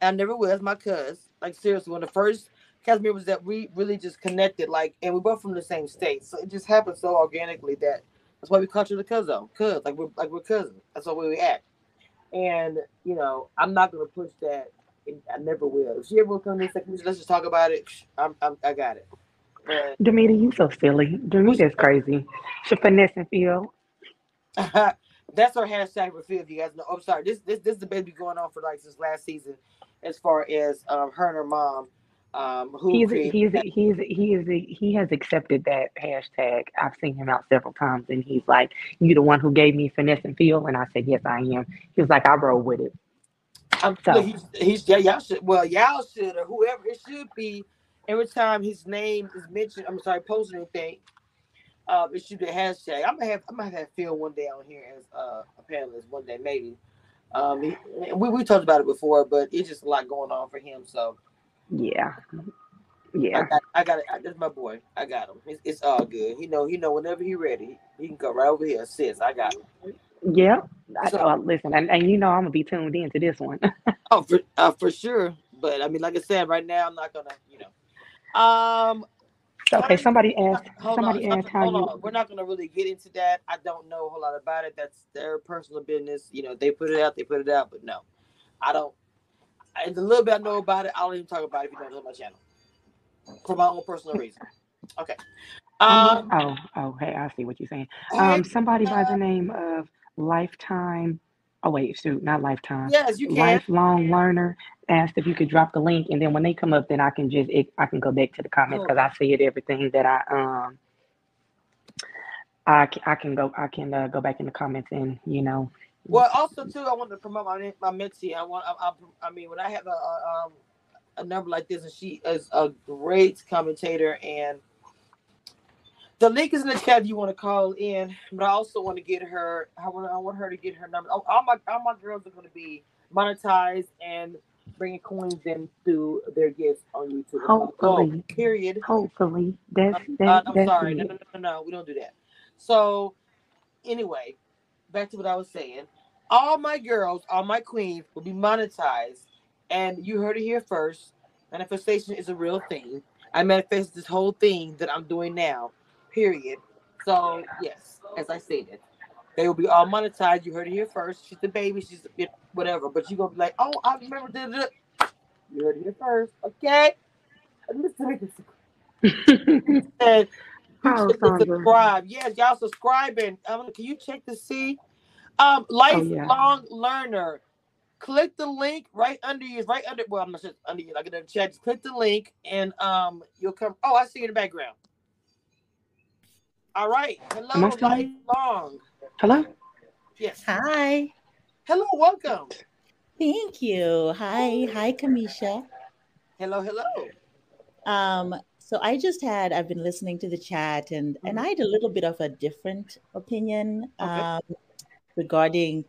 I never will. As my cuz, like seriously, when the first cast was that we really just connected, like, and we both from the same state, so it just happened so organically that that's why we call you the cousin, cuz like we're like we're cousins. That's the way we act. And you know, I'm not gonna push that. And I never will. If she ever will come in second, let's just talk about it. I'm, I'm I got it. But Demeter, you so silly. Demeter's crazy. She finessing Phil. that's our hashtag for Phil. If you guys know, I'm sorry. This this this is the baby going on for like since last season, as far as um her and her mom, um who He's he's that. he's he is he has accepted that hashtag. I've seen him out several times, and he's like, "You the one who gave me finesse and Phil," and I said, "Yes, I am." He was like, "I roll with it." I'm, So- he's he's yeah y'all should well y'all should or whoever it should be every time his name is mentioned. I'm sorry, posting anything. Uh, it should be a hashtag. I'm gonna have I'm gonna have Phil one day on here as uh, a panelist one day maybe. Um, he, we we talked about it before, but it's just a lot going on for him. So Yeah, I yeah. got I got it. That's my boy. I got him. It's, it's all good. He know he know whenever he ready, he can go right over here. Sis, I got him. Yeah, I, So- uh, listen, and, and you know I'm gonna be tuned into this one. Oh, for uh, for sure. But I mean, like I said, right now I'm not gonna, you know. Um, Okay, somebody asked. Somebody on, asked how you. on. We're not gonna really get into that. I don't know a whole lot about it. That's their personal business. You know, they put it out, they put it out, but no, I don't. And the little bit I know about it, I don't even talk about it if you don't know my channel for my own personal reason. Okay. Um. Oh, oh, hey, I see what you're saying. Um, somebody by the uh, name of Lifetime. Oh wait, shoot, not Lifetime. yes, you can. Lifelong Learner asked if you could drop the link, and then when they come up, then I can just it, I can go back to the comments because I see it everything that I um I I can go I can uh, go back in the comments and you know Well, also too, I want to promote my my mentee. I want. I, I, I mean, when I have a, a um a number like this, and she is a great commentator, and the link is in the chat if you want to call in. But I also want to get her. I want. I want her to get her number. Oh, All my all my girls are going to be monetized and bringing coins in through their gifts on YouTube. Oh, hopefully period. hopefully that's Uh, that, I'm that's sorry. No, no, no, no, no. We don't do that. So, anyway, back to what I was saying. All my girls, all my queens will be monetized. And you heard it here first. Manifestation is a real thing. I manifest this whole thing that I'm doing now, period. So, yes, as I stated, they will be all monetized. You heard it here first. She's the baby. She's a bit whatever. But you're going to be like, oh, I remember. da, da, da." You heard it here first. Okay. Listen, and you Oh, subscribe. Yes, y'all subscribing. Um, can you check to see? Um, Oh yeah. lifelong learner. Click the link right under you, right under. Well, I'm not sure under you. Like in the chat, just click the link, and um, you'll come. Oh, I see you in the background. All right. Am Hello, I still here? Hello. Yes. Hi. Hello. Welcome. Thank you. Hi. Hi, Cameshia. Hello. Hello. Um, so I just had, I've been listening to the chat and, and I had a little bit of a different opinion Okay. um, regarding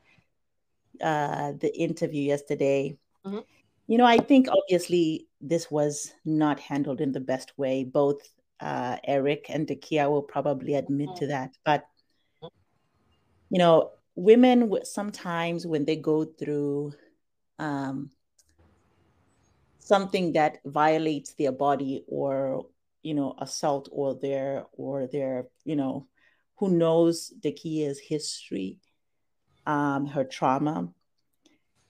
uh, the interview yesterday. Mhm. You know, I think obviously this was not handled in the best way. Both uh, Eric and Dakia will probably admit to that. But, you know, women sometimes when they go through um, something that violates their body or you know assault or their or their you know who knows Dakia's history um her trauma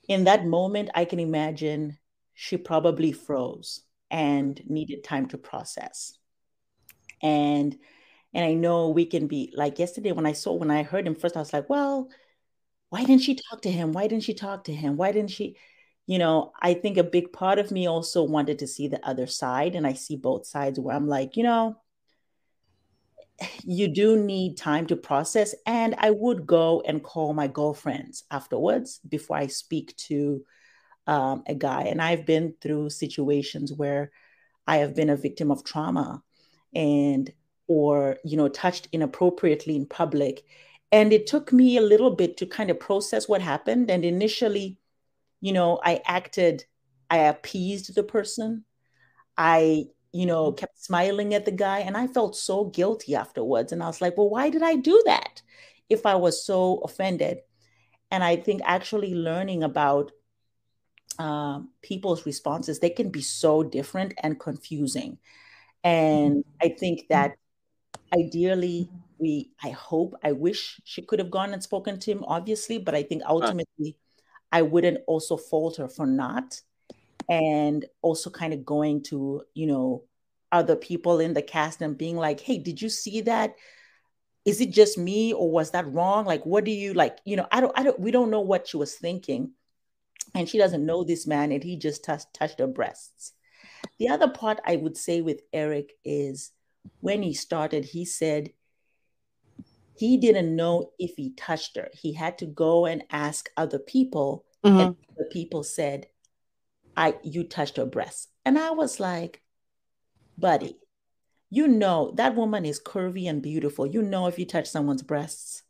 in that moment i can imagine she probably froze and needed time to process and and i know we can be like yesterday when i saw when i heard him first i was like well why didn't she talk to him why didn't she talk to him why didn't she you know, I think a big part of me also wanted to see the other side. And I see both sides where I'm like, you know, you do need time to process. And I would go and call my girlfriends afterwards before I speak to um, a guy. And I've been through situations where I have been a victim of trauma and, or, you know, touched inappropriately in public. And it took me a little bit to kind of process what happened. And initially, you know, I acted, I appeased the person. I, you know, kept smiling at the guy and I felt so guilty afterwards. And I was like, well, why did I do that if I was so offended? And I think actually learning about um, people's responses, they can be so different and confusing. Mm-hmm. And I think that ideally, we, I hope, I wish she could have gone and spoken to him, obviously, but I think ultimately, I wouldn't also fault her for not. And also kind of going to, you know, other people in the cast and being like, hey, did you see that? Is it just me or was that wrong? Like, what do you like? You know, I don't, I don't, we don't know what she was thinking. And she doesn't know this man and he just touched, touched her breasts. The other part I would say with Eric is when he started, he said he didn't know if he touched her. He had to go and ask other people, Mhm. and the people said, "I you touched her breasts," and I was like, "Buddy, you know that woman is curvy and beautiful. You know if you touch someone's breasts."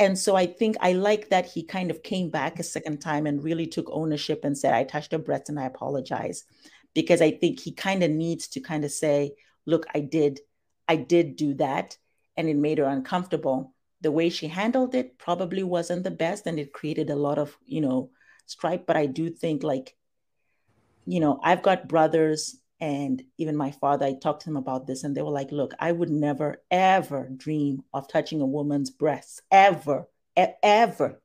And so I think I like that he kind of came back a second time and really took ownership and said, I touched her breasts and I apologize. Because I think he kind of needs to kind of say, look, I did, I did do that. And it made her uncomfortable. The way she handled it probably wasn't the best and it created a lot of, you know, strife. But I do think like, you know, I've got brothers and even my father, I talked to him about this, and they were like, Look, I would never, ever dream of touching a woman's breasts, ever, e- ever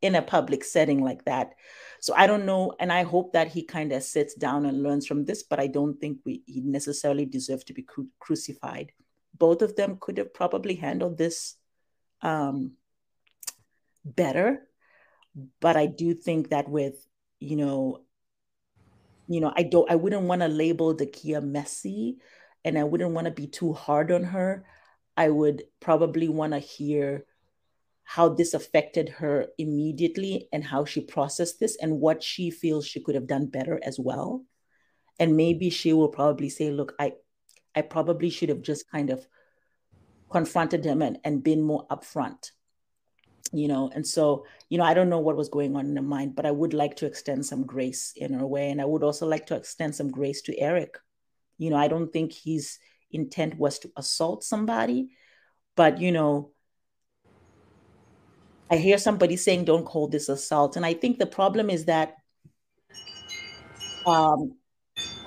in a public setting like that. So I don't know. And I hope that he kind of sits down and learns from this, but I don't think we, he necessarily deserved to be cru- crucified. Both of them could have probably handled this um, better. But I do think that with, you know, you know, I don't, I wouldn't want to label Dakia messy and I wouldn't want to be too hard on her. I would probably want to hear how this affected her immediately and how she processed this and what she feels she could have done better as well. And maybe she will probably say, look, I, I probably should have just kind of confronted him and, and been more upfront you know? And so you know i don't know what was going on in her mind but i would like to extend some grace in her way. And i would also like to extend some grace to eric. You know i don't think his intent was to assault somebody but you know i hear somebody saying don't call this assault and i think the problem is that um,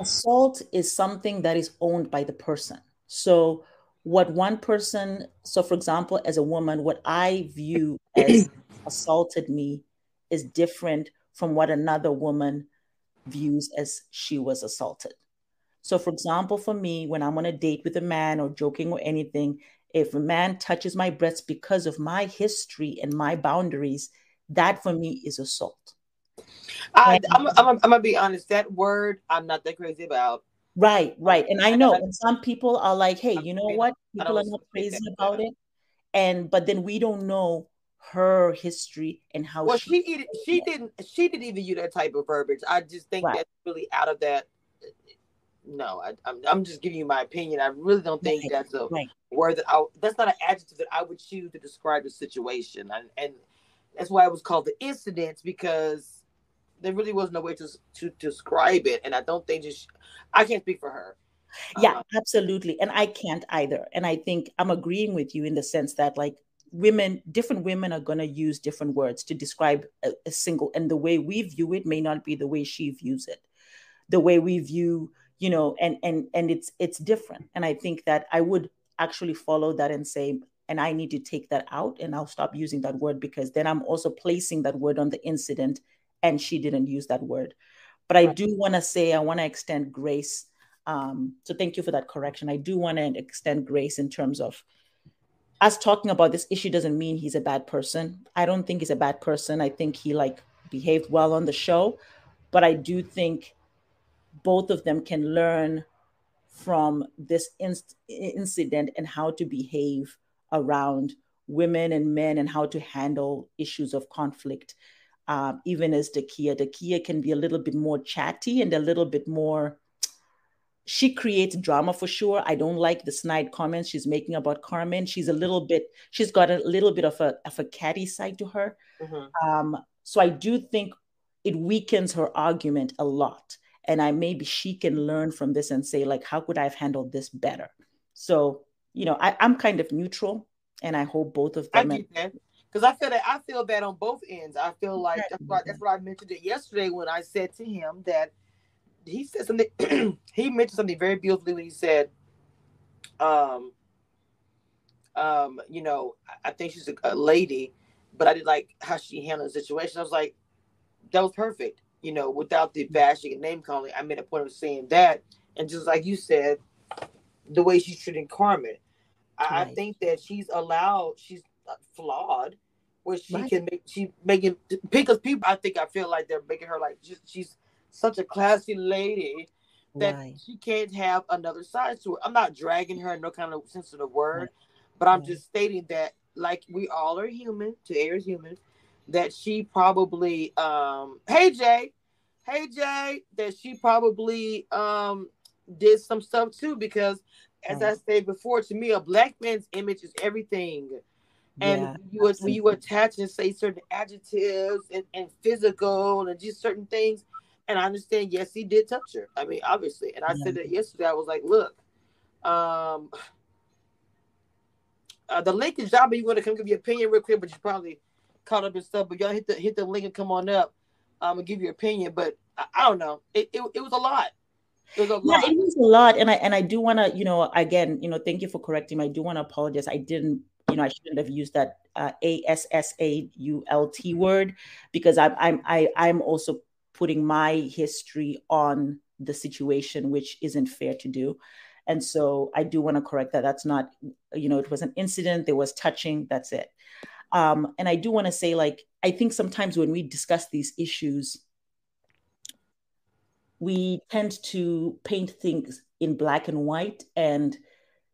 assault is something that is owned by the person so what one person, so for example, as a woman, what I view as assaulted me is different from what another woman views as she was assaulted. So, for example, for me, when I'm on a date with a man or joking or anything, if a man touches my breasts because of my history and my boundaries, that for me is assault. I, I'm, I'm, I'm gonna be honest. That word I'm not that crazy about. Right, right. And I know, and some people are like, hey, you know what? People are not crazy about it. And but then we don't know her history and how well she she, she didn't she didn't even use that type of verbiage. I just think right. that's really out of that. No, I, am I'm, I'm just giving you my opinion. I really don't think right. that's a right. word that I that's not an adjective that I would choose to describe the situation, and, and that's why it was called the incidents because there really was no way to to describe it, and I don't think just I can't speak for her. Yeah, uh, absolutely, and I can't either. And I think I'm agreeing with you in the sense that like women, different women are going to use different words to describe a, a single, and the way we view it may not be the way she views it. The way we view, you know, and and and it's it's different. And I think that I would actually follow that and say and I need to take that out and I'll stop using that word because then I'm also placing that word on the incident and she didn't use that word. But I do want to say, I want to extend grace. Um, so thank you for that correction. I do want to extend grace in terms of us talking about this issue doesn't mean he's a bad person. I don't think he's a bad person. I think he like behaved well on the show, but I do think both of them can learn from this inc- incident and how to behave around women and men and how to handle issues of conflict um, even as Dakia. Dakia can be a little bit more chatty and a little bit more. She creates drama for sure. I don't like the snide comments she's making about Carmen. She's a little bit. She's got a little bit of a of a catty side to her. Mm-hmm. Um, so I do think it weakens her argument a lot. And I maybe she can learn from this and say like, how could I have handled this better? So you know, I, I'm kind of neutral, and I hope both of them. I because I feel that I feel that on both ends. I feel like that's why that's I mentioned it yesterday when I said to him that he said something. he mentioned something very beautifully when he said, um, um, you know, I think she's a, a lady, but I did like how she handled the situation. I was like, that was perfect. You know, without the bashing and name calling, I made a point of saying that, and just like you said, the way she's treating Carmen, I, I think that she's allowed. She's flawed, where she right. can make she making because people I think I feel like they're making her like just she's such a classy lady that right. she can't have another side to her. I'm not dragging her in no kind of sense of the word, right. but I'm just stating that like we all are human, to air is human, that she probably um hey Jay, hey Jay, that she probably um did some stuff too because as I said before, to me a black man's image is everything. And yeah, you would when you attach and say certain adjectives and, and physical and just certain things and i understand yes he did touch her. I mean obviously. And i yeah. said that yesterday. I was like look um uh, the link is job you want to come give your opinion real quick but you probably caught up and stuff but y'all hit the hit the link and come on up um and give your opinion but i, I don't know it, it, it was a lot yeah, it was a lot, and I and I do want to, you know, again, you know, thank you for correcting me. I do want to apologize. I didn't, you know, I shouldn't have used that uh, A S S A U L T word because I'm I'm I, I'm also putting my history on the situation, which isn't fair to do. And so I do want to correct that. That's not, you know, it was an incident. There was touching. That's it. Um, and I do want to say, like, I think sometimes when we discuss these issues, we tend to paint things in black and white and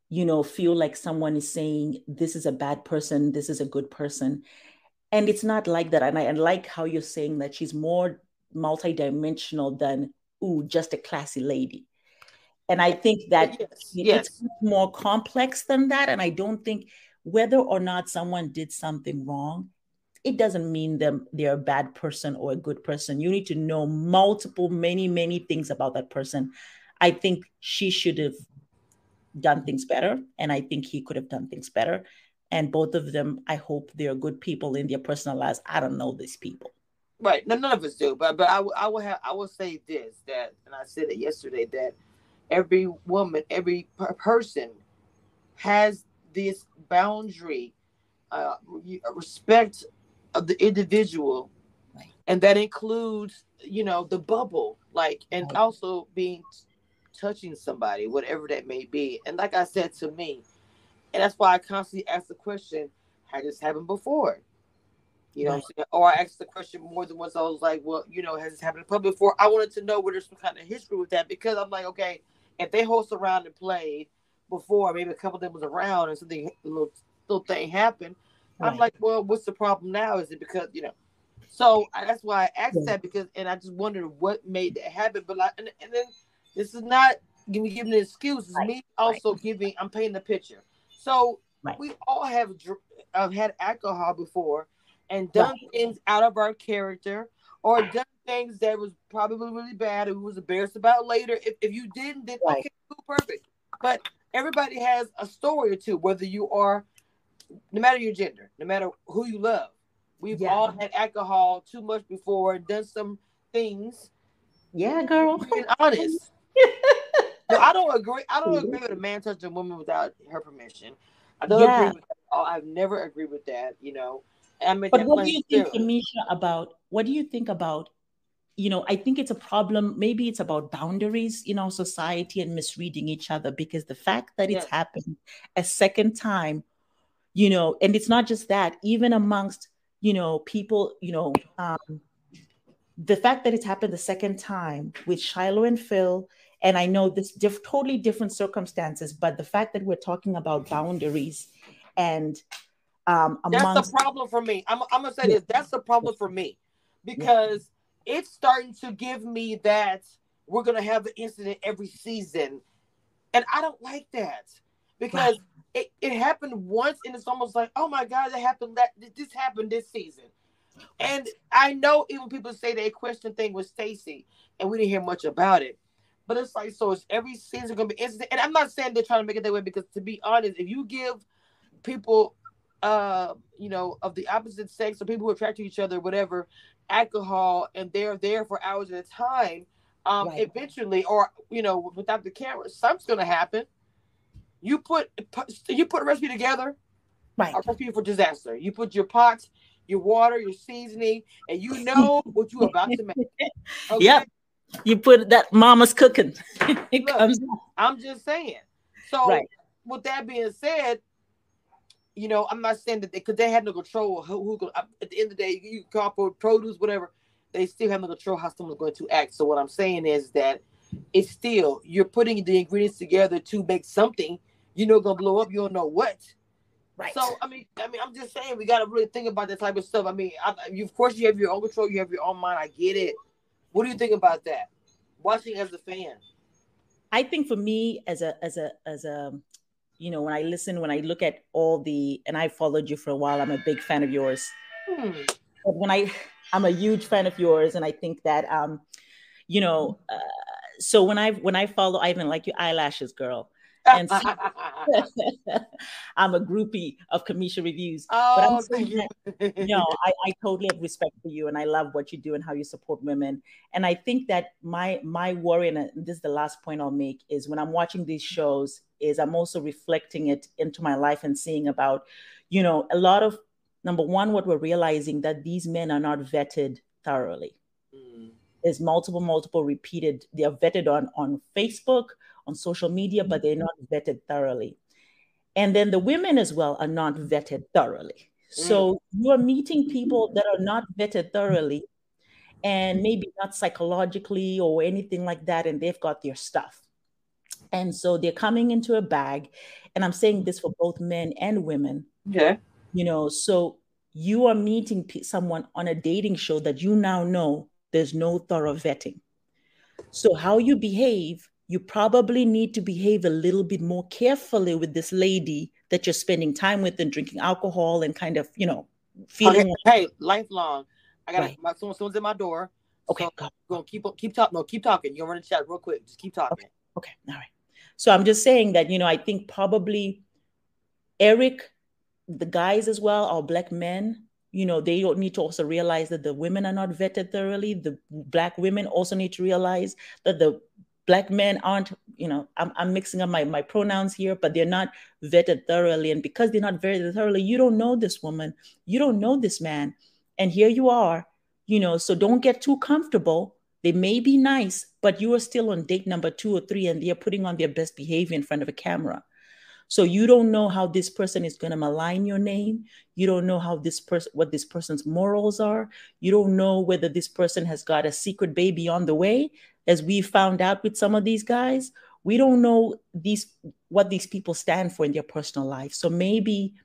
you know feel like someone is saying this is a bad person this is a good person. And it's not like that. And i and like how you're saying that she's more multidimensional than ooh just a classy lady. And i think that yes, yes. it's more complex than that. And i don't think whether or not someone did something wrong it doesn't mean them they're a bad person or a good person. You need to know multiple many many things about that person. I think she should have done things better and i think he could have done things better. And both of them i hope they're good people in their personal lives. I don't know these people. Right. No, none of us do. But but I, I will have i will say this that and i said it yesterday that every woman every person has this boundary uh, respect of the individual right. and that includes you know the bubble like and right. also being touching somebody whatever that may be and like i said to me and that's why i constantly ask the question had this happened before you know right. or i asked the question more than once i was like well you know has this happened public before i wanted to know whether there's some kind of history with that because i'm like okay if they host around and played before maybe a couple of them was around and something little little thing happened Right. I'm like, well, what's the problem now? Is it because you know? So that's why I asked yeah. that because, and I just wondered what made that happen. But like, and, and then this is not me giving an excuse. It's right. me also right. giving. I'm painting the picture. So we all have uh, had alcohol before and done things out of our character or done things that was probably really bad and we was embarrassed about later. If, if you didn't, then okay, perfect. But everybody has a story or two, whether you are no matter your gender, no matter who you love. We've yeah. all had alcohol too much before, done some things. Yeah, girl. Being honest. no, I don't agree. I don't agree with a man touching a woman without her permission. I don't yeah. agree with that. I've never agreed with that. You know. I mean, but what do you think, Cameshia, about what do you think about? You know, I think it's a problem. Maybe it's about boundaries in our society and misreading each other because the fact that it's happened a second time you know and it's not just that even amongst you know people you know um, the fact that it's happened the second time with shiloh and phil and i know this diff- totally different circumstances but the fact that we're talking about boundaries and um amongst- that's the problem for me i'm, I'm gonna say yeah. this that's the problem for me because yeah. It's starting to give me that we're gonna have an incident every season and i don't like that because right it, it happened once and it's almost like, oh my God, that happened that this happened this season. And I know even people say they question thing with Stacy, and we didn't hear much about it. But it's like, so is every season gonna be instant? And I'm not saying they're trying to make it that way because to be honest, if you give people uh, you know, of the opposite sex or people who attract to each other, whatever, alcohol, and they're there for hours at a time, um, right. eventually, or you know, without the camera, something's gonna happen. You put you put a recipe together, right? A recipe for disaster. You put your pots, your water, your seasoning, and you know what you're about to make. Okay? Yep. You put that mama's cooking. it Look. I'm just saying. So, right. with that being said, you know, I'm not saying that because they, they, had no control who, who at the end of the day, you call for produce, whatever, they still have no control how someone's going to act. So what I'm saying is that it's still you're putting the ingredients together to make something you know gonna blow up. You don't know what. Right. So I mean, I mean, I'm just saying we gotta really think about that type of stuff. I mean, I, you, of course you have your own control, you have your own mind. I get it. What do you think about that? Watching as a fan. I think for me, as a as a as a you know, when I listen, when I look at all the, and I followed you for a while. I'm a big fan of yours. Hmm. But when I, I'm a huge fan of yours, and I think that, um, you know, uh, so when I when I follow, I even like your eyelashes, girl and I'm a groupie of Cameshia Reviews. Oh, thank you. That, no, I, I totally have respect for you and I love what you do and how you support women. And I think that my my worry, and this is the last point I'll make, is when I'm watching these shows, is I'm also reflecting it into my life and seeing about, you know, a lot of number one, what we're realizing that these men are not vetted thoroughly. Mm. There's multiple, multiple repeated, they are vetted on on Facebook, on social media, but they're not vetted thoroughly. And then the women as well are not vetted thoroughly. So mm. you are meeting people that are not vetted thoroughly and maybe not psychologically or anything like that, and they've got their stuff. And so they're coming into a bag. And I'm saying this for both men and women. Yeah. You know, so you are meeting someone on a dating show that you now know there's no thorough vetting. So, how you behave, you probably need to behave a little bit more carefully with this lady that you're spending time with and drinking alcohol and kind of, you know, feeling. Okay. Hey, lifelong. I got right. my someone, someone's at my door. Okay, so go. keep keep talking. No, keep talking. You're running chat real quick. Just keep talking. Okay. okay, all right. So I'm just saying that you know I think probably Eric, the guys as well, are black men you know they need to also realize that the women are not vetted thoroughly the black women also need to realize that the black men aren't you know i'm, I'm mixing up my, my pronouns here but they're not vetted thoroughly. And because they're not vetted thoroughly you don't know this woman. You don't know this man. And here you are you know so don't get too comfortable. They may be nice but you are still on date number two or three and they're putting on their best behavior in front of a camera. So you don't know how this person is going to malign your name. You don't know how this person, what this person's morals are. You don't know whether this person has got a secret baby on the way, as we found out with some of these guys. We don't know these what these people stand for in their personal life. So maybe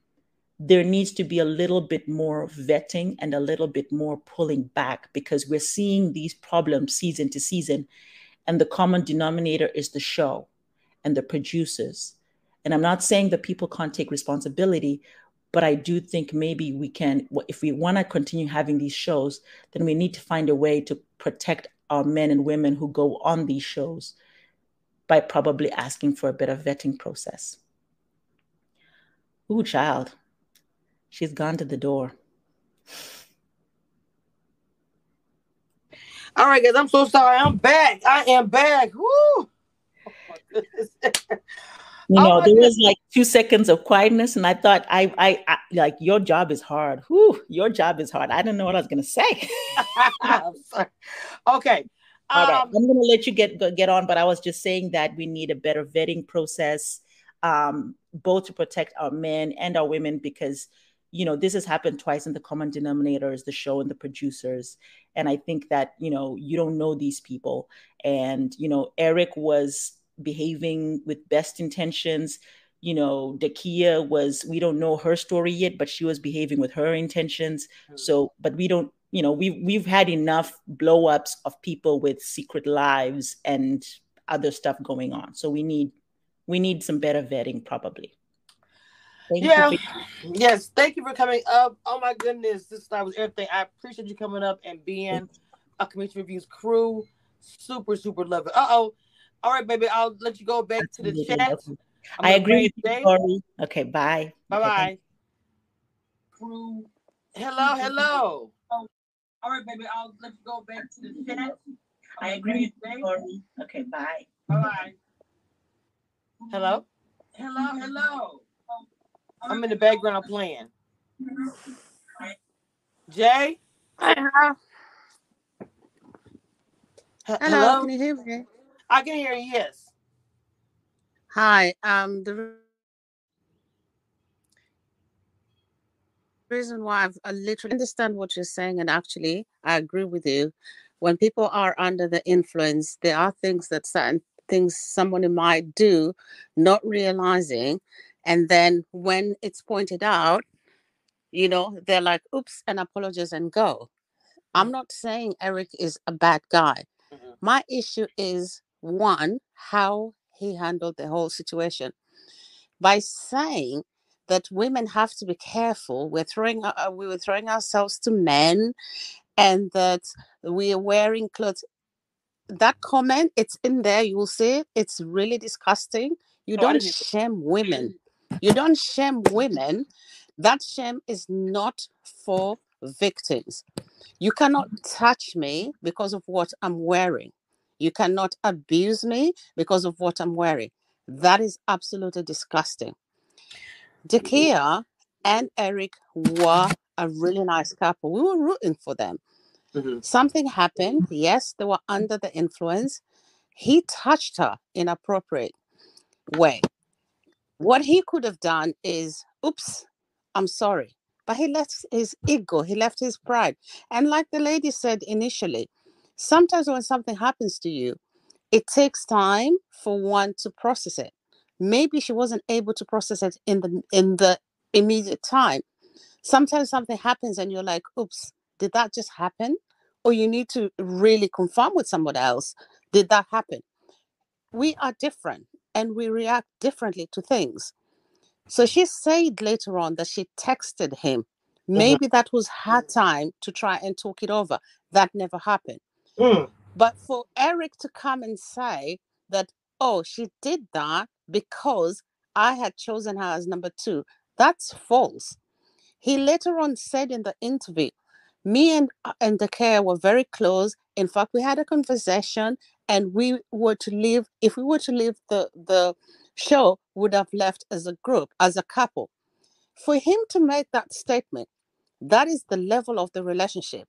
there needs to be a little bit more vetting and a little bit more pulling back because we're seeing these problems season to season. And the common denominator is the show and the producers and I'm not saying that people can't take responsibility, but I do think maybe we can, if we want to continue having these shows, then we need to find a way to protect our men and women who go on these shows by probably asking for a better vetting process. Ooh, child, she's gone to the door. All right, guys, I'm so sorry. I'm back. I am back. Woo! Oh. You know, oh there was like two seconds of quietness, and I thought, I, I, I, like your job is hard. Whew, your job is hard. I didn't know what I was gonna say. okay. All um, right. I'm gonna let you get get on, but I was just saying that we need a better vetting process, um, both to protect our men and our women, because you know this has happened twice, and the common denominator is the show and the producers. And I think that you know you don't know these people, and you know Eric was behaving with best intentions. You know, Dakia was, we don't know her story yet, but she was behaving with her intentions. Mm-hmm. So, but we don't, you know, we've, we've had enough blow ups of people with secret lives and other stuff going on. So we need, we need some better vetting probably. Thank yeah. yes. Thank you for coming up. Oh my goodness. This was everything. I appreciate you coming up and being a Cameshia Reviews crew. Super, super love it. Uh oh. All right, baby. I'll let you go back to the chat. I agree with you. Okay, bye. Bye bye. Hello, hello. Oh, all right, baby. I'll let you go back to the chat. I agree with you. Okay, bye. Bye bye. Hello? Hello, hello. I'm in the background playing. Jay? Hi. Hello, hello, can you hear me? I can hear you. Yes. Hi. Um, the reason why I've, I literally understand what you're saying, and actually, I agree with you. When people are under the influence, there are things that certain things someone might do, not realizing, and then when it's pointed out, you know, they're like, "Oops," and apologize and go. I'm not saying Eric is a bad guy. Mm-hmm. My issue is one, how he handled the whole situation by saying that women have to be careful. We're throwing uh, we were throwing ourselves to men, and that we are wearing clothes. That comment, it's in there. You will see it. It's really disgusting. You don't shame women. You don't shame women. That shame is not for victims. You cannot touch me because of what I'm wearing. You cannot abuse me because of what I'm wearing. That is absolutely disgusting. Dakia and Eric were a really nice couple. We were rooting for them. Mhm. Something happened. Yes, they were under the influence. He touched her inappropriate way. What he could have done is, oops, I'm sorry. But he left his ego, he left his pride. And like the lady said initially, sometimes when something happens to you, it takes time for one to process it. Maybe she wasn't able to process it in the in the immediate time. Sometimes something happens and you're like, oops, did that just happen? Or you need to really confirm with someone else, did that happen? We are different and we react differently to things. So she said later on that she texted him. Mm-hmm. Maybe that was her time to try and talk it over. That never happened. Mm. But for Eric to come and say that, oh, she did that because I had chosen her as number two, that's false. He later on said in the interview, me and uh, and Dakia were very close. In fact, we had a conversation, and we were to leave. If we were to leave the the show, would have left as a group, as a couple. For him to make that statement, that is the level of the relationship.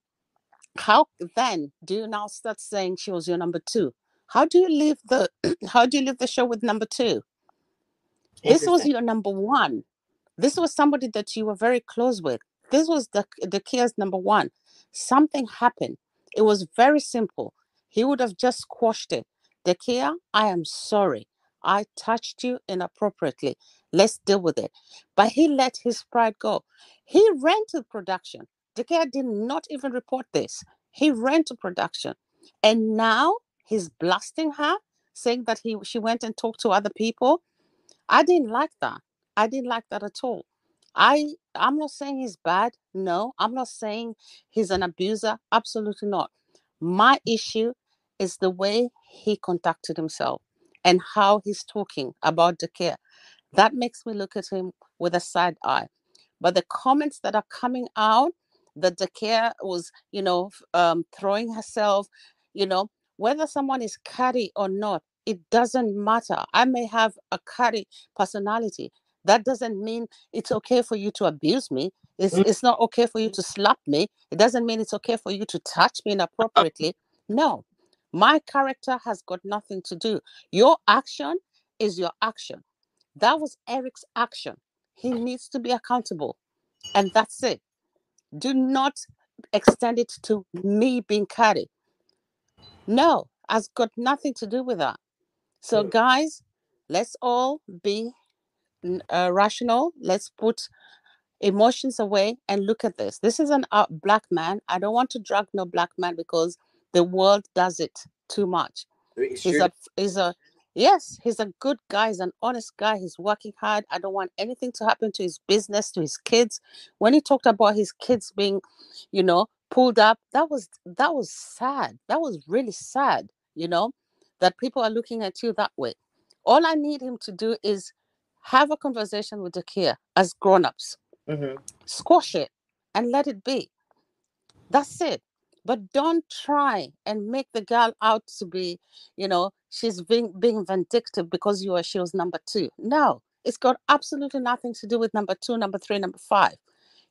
How then do you now start saying she was your number two? How do you leave the how do you leave the show with number two? This was your number one. This was somebody that you were very close with. This was the Dakia's number one. Something happened. It was very simple. He would have just squashed it. Dakia, I am sorry. I touched you inappropriately. Let's deal with it. But he let his pride go. He rented production. The did not even report this. He ran to production. And now he's blasting her, saying that he she went and talked to other people. I didn't like that. I didn't like that at all. I I'm not saying he's bad. No, I'm not saying he's an abuser. Absolutely not. My issue is the way he conducted himself and how he's talking about care. That makes me look at him with a side eye. But the comments that are coming out that Dakia was, you know, um, throwing herself, you know, whether someone is catty or not, it doesn't matter. I may have a catty personality. That doesn't mean it's okay for you to abuse me. It's, Mm. it's not okay for you to slap me. It doesn't mean it's okay for you to touch me inappropriately. No, my character has got nothing to do. Your action is your action. That was Eric's action. He needs to be accountable. And that's it. Do not extend it to me being catty. No, has got nothing to do with that. So, guys, let's all be uh, rational. Let's put emotions away and look at this. This is an uh, black man. I don't want to drag no black man because the world does it too much. It He's a he's a yes, he's a good guy, he's an honest guy, he's working hard. I don't want anything to happen to his business, to his kids. When he talked about his kids being, you know, pulled up, that was that was sad. That was really sad, you know, that people are looking at you that way. All I need him to do is have a conversation with Dakia as grown-ups Mhm. squash it and let it be. That's it. But don't try and make the girl out to be, you know, she's being being vindictive because you are she was number two. No, it's got absolutely nothing to do with number two, number three, number five.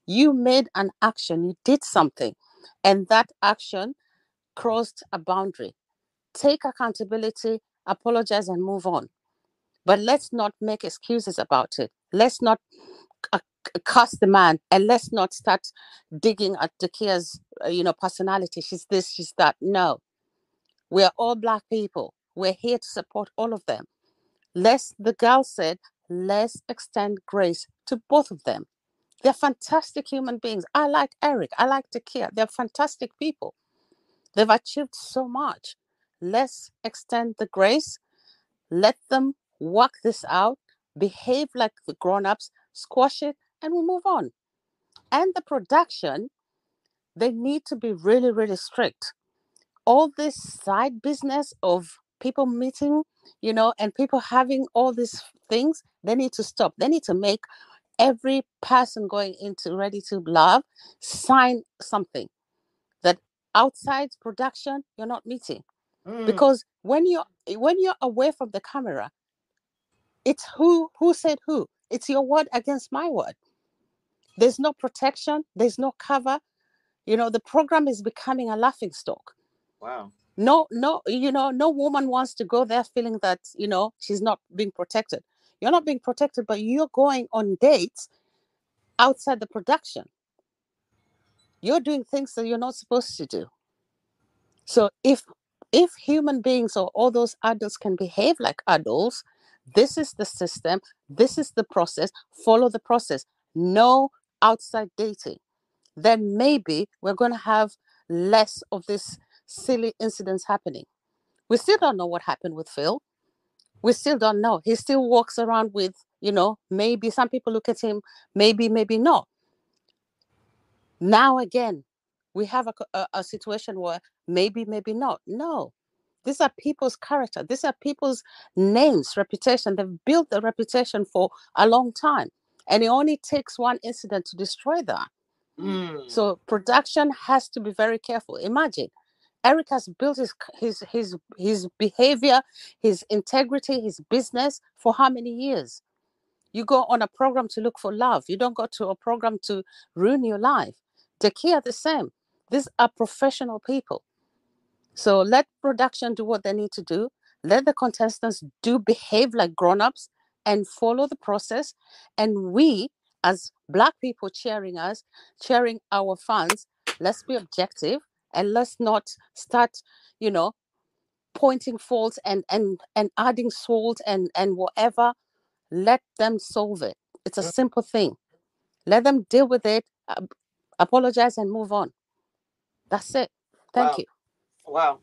You made an action, you did something, and that action crossed a boundary. Take accountability, apologize, and move on. But let's not make excuses about it. Let's not cast the man and let's not start digging at Dakia's, uh, you know, personality. She's this, she's that. No, we are all black people. We're here to support all of them. Let's, the girl said, let's extend grace to both of them. They're fantastic human beings. I like Eric. I like Dakia. They're fantastic people. They've achieved so much. Let's extend the grace. Let them work this out, behave like the grown ups, squash it, and we move on. And the production, they need to be really, really strict. All this side business of people meeting, you know, and people having all these things, they need to stop. They need to make every person going into Ready to Love sign something that outside production you're not meeting. Mm. Because when you're when you're away from the camera, it's who who said who. It's your word against my word. There's no protection, there's no cover. You know, the program is becoming a laughing stock. wow. No, no, you know, no woman wants to go there feeling that, you know, she's not being protected. You're not being protected, but you're going on dates outside the production. You're doing things that you're not supposed to do. So if if human beings or all those adults can behave like adults, this is the system, this is the process, follow the process. No outside dating. Then maybe we're going to have less of this silly incidents happening. We still don't know what happened with Phil. We still don't know. He still walks around with, you know, maybe some people look at him, maybe, maybe not. Now again, we have a, a, a situation where maybe, maybe not. No, these are people's character. These are people's names, reputation. They've built a reputation for a long time. And it only takes one incident to destroy that. Mm. So production has to be very careful. Imagine, Eric has built his his his his behavior, his integrity, his business for how many years? You go on a program to look for love. You don't go to a program to ruin your life. Dakia the same. These are professional people. So let production do what they need to do. Let the contestants do behave like grown-ups and follow the process. And we, as black people cheering us, cheering our fans, let's be objective and let's not start, you know, pointing faults and and and adding salt and and whatever. Let them solve it. It's a simple thing. Let them deal with it, ap- apologize, and move on. That's it. Thank Wow. you. Wow.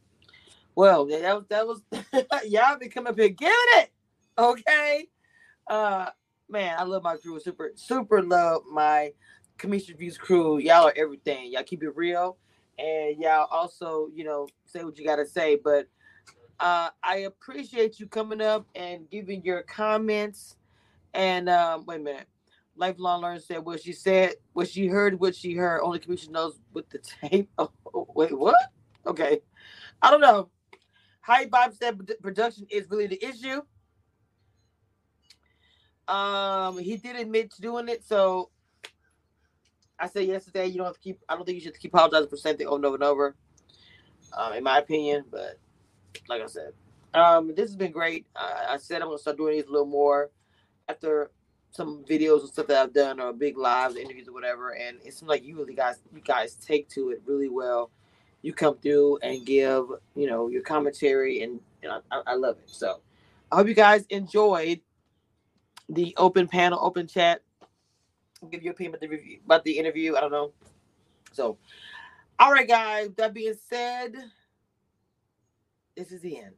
Well, that was that was y'all been coming up here giving it. Okay. Uh man, I love my crew. Super, super love my Cameshia Reviews crew. Y'all are everything. Y'all keep it real. And y'all also, you know, say what you gotta say. But uh I appreciate you coming up and giving your comments. And um, wait a minute. Lifelong learner said what she said, what she heard, what she heard. Only Cameshia knows with the tape. Oh, wait, what? Okay. I don't know. Hype Bob said production is really the issue. Um, he did admit to doing it, so I said yesterday you don't have to keep. I don't think you should keep apologizing for something over and over and over. Um, in my opinion, but like I said, um, this has been great. I, I said I'm gonna start doing these a little more after some videos and stuff that I've done or big lives, interviews or whatever. And it seems like you really guys, you guys take to it really well. You come through and give, you know, your commentary, and, and I, I, I love it. So I hope you guys enjoyed the open panel, open chat. Give your opinion about the review, about the interview. I don't know. So, all right, guys. That being said, this is the end.